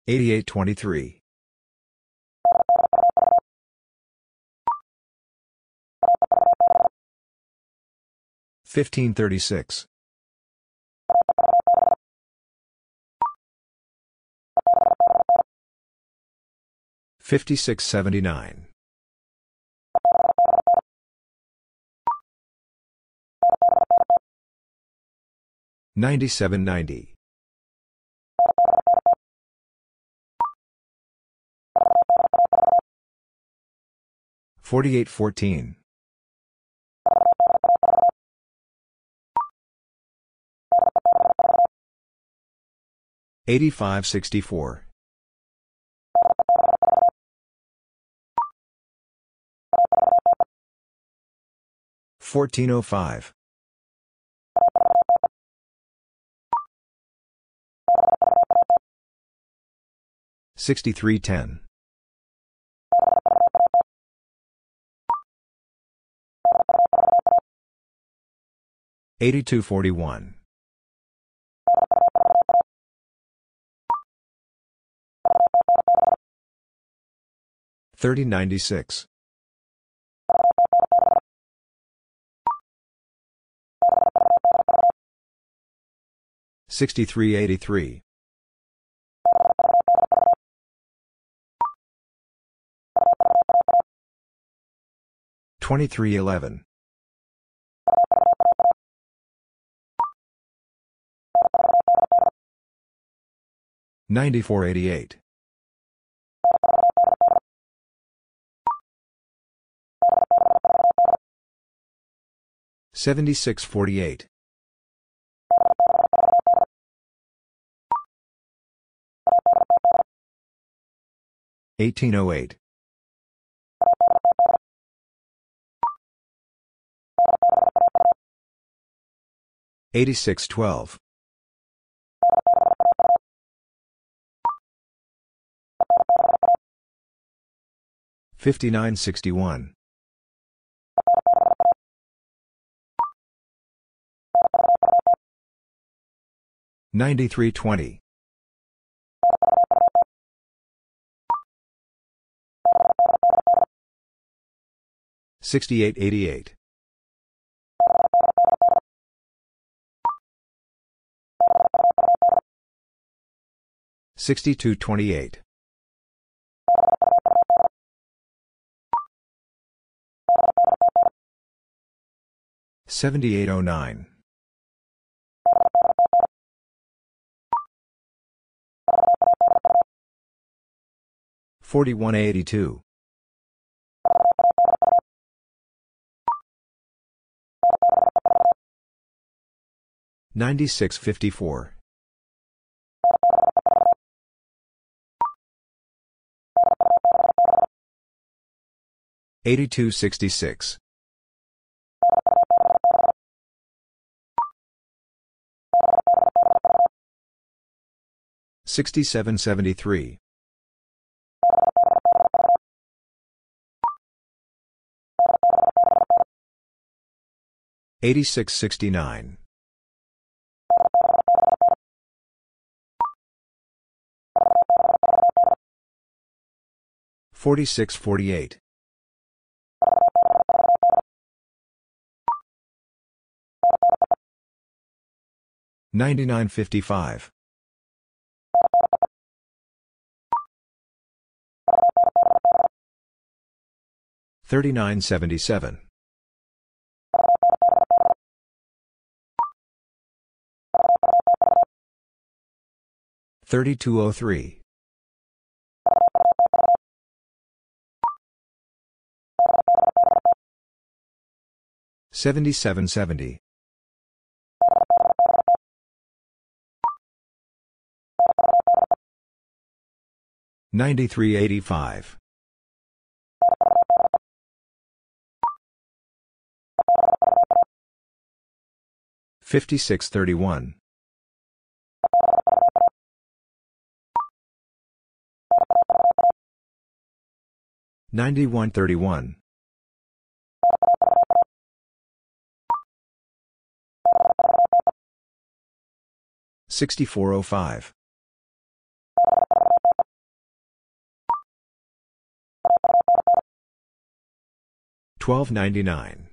8823. 1536. 5679. 9790. 4814. 8564. 1405. 6310. 8241. 3096. 6383. 2311. 9488. 7648. 1808. 8612. 5961. 9320. 6888. 6228. 7809. 4182. 9654. 8266. 6773. 8669. 4648. 9955. 3977. 3203. 7770. 9385. 5631. 9131. 6405. 1299.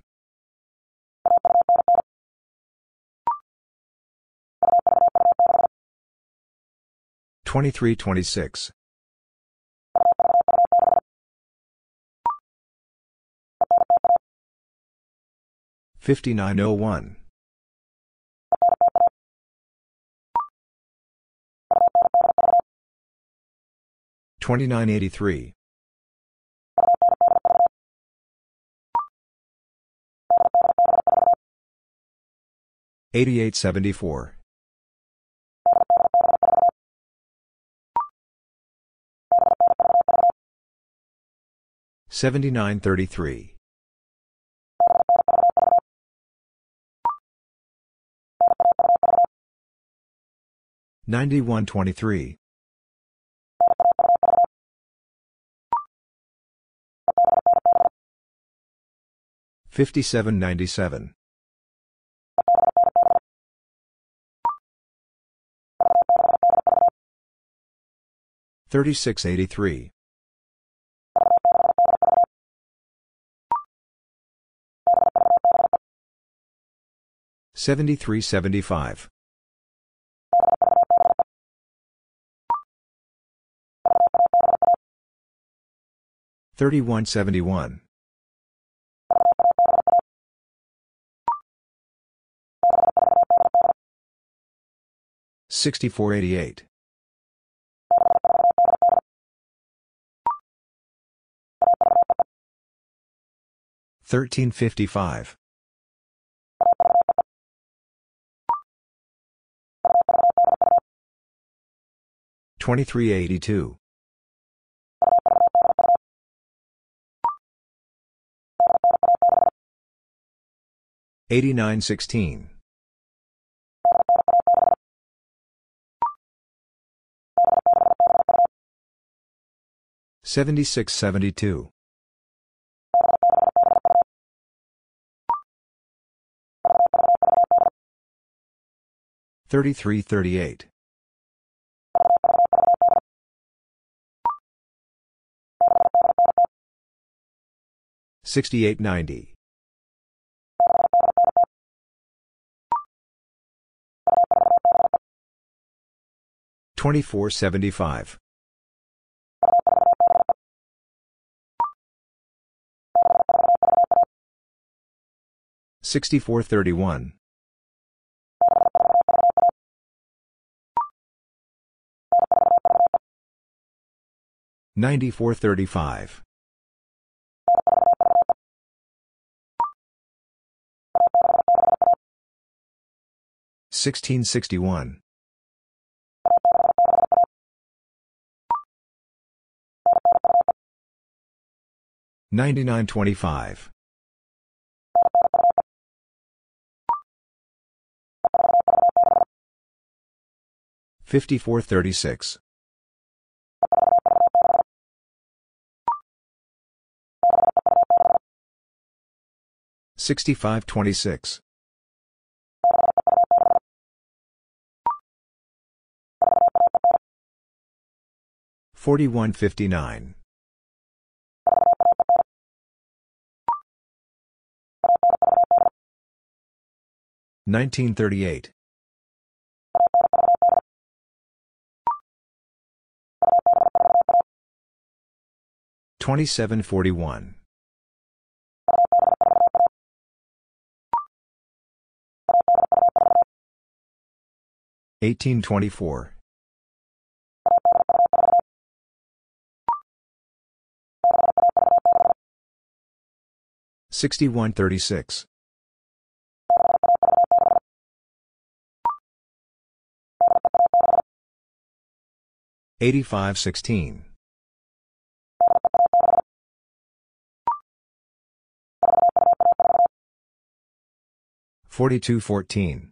2326. 5901. 2983. 8874. 7933. 9123. 5797. 3683. 7375. 3171. 6488. 1355. 2382. 8916. 7672. 3338. 6890. 2475. 6431. 9435. 1661. 9925. 5436. 6526. 4159. 1938. 2741. 1824. 6136. 8516. 4214.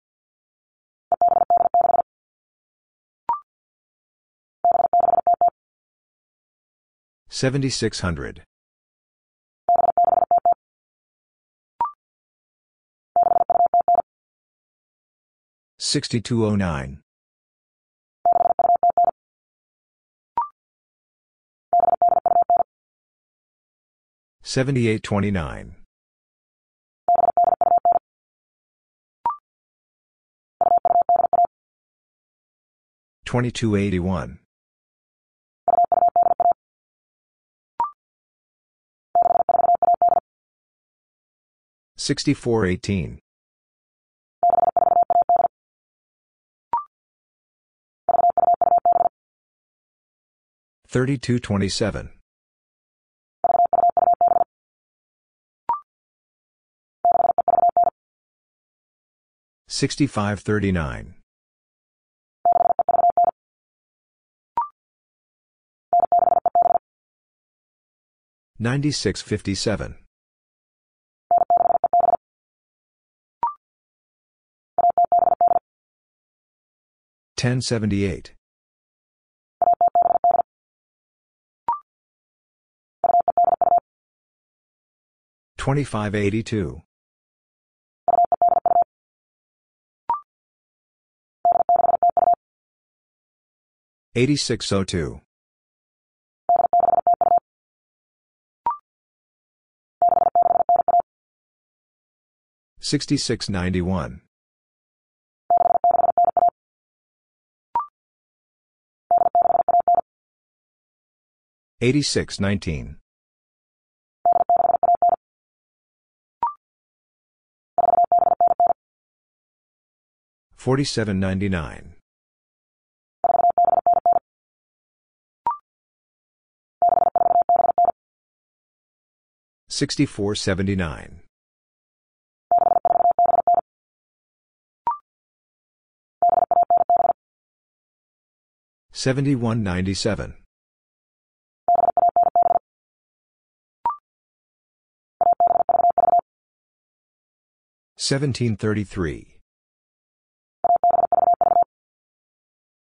4419. 3447. 5786. 7600. 6209. 7829. 2281. 6418. 3227. 6539. 9657. 1078. 2582. 8602. 6691. 8619. 4799. 6479. 7197. 1733.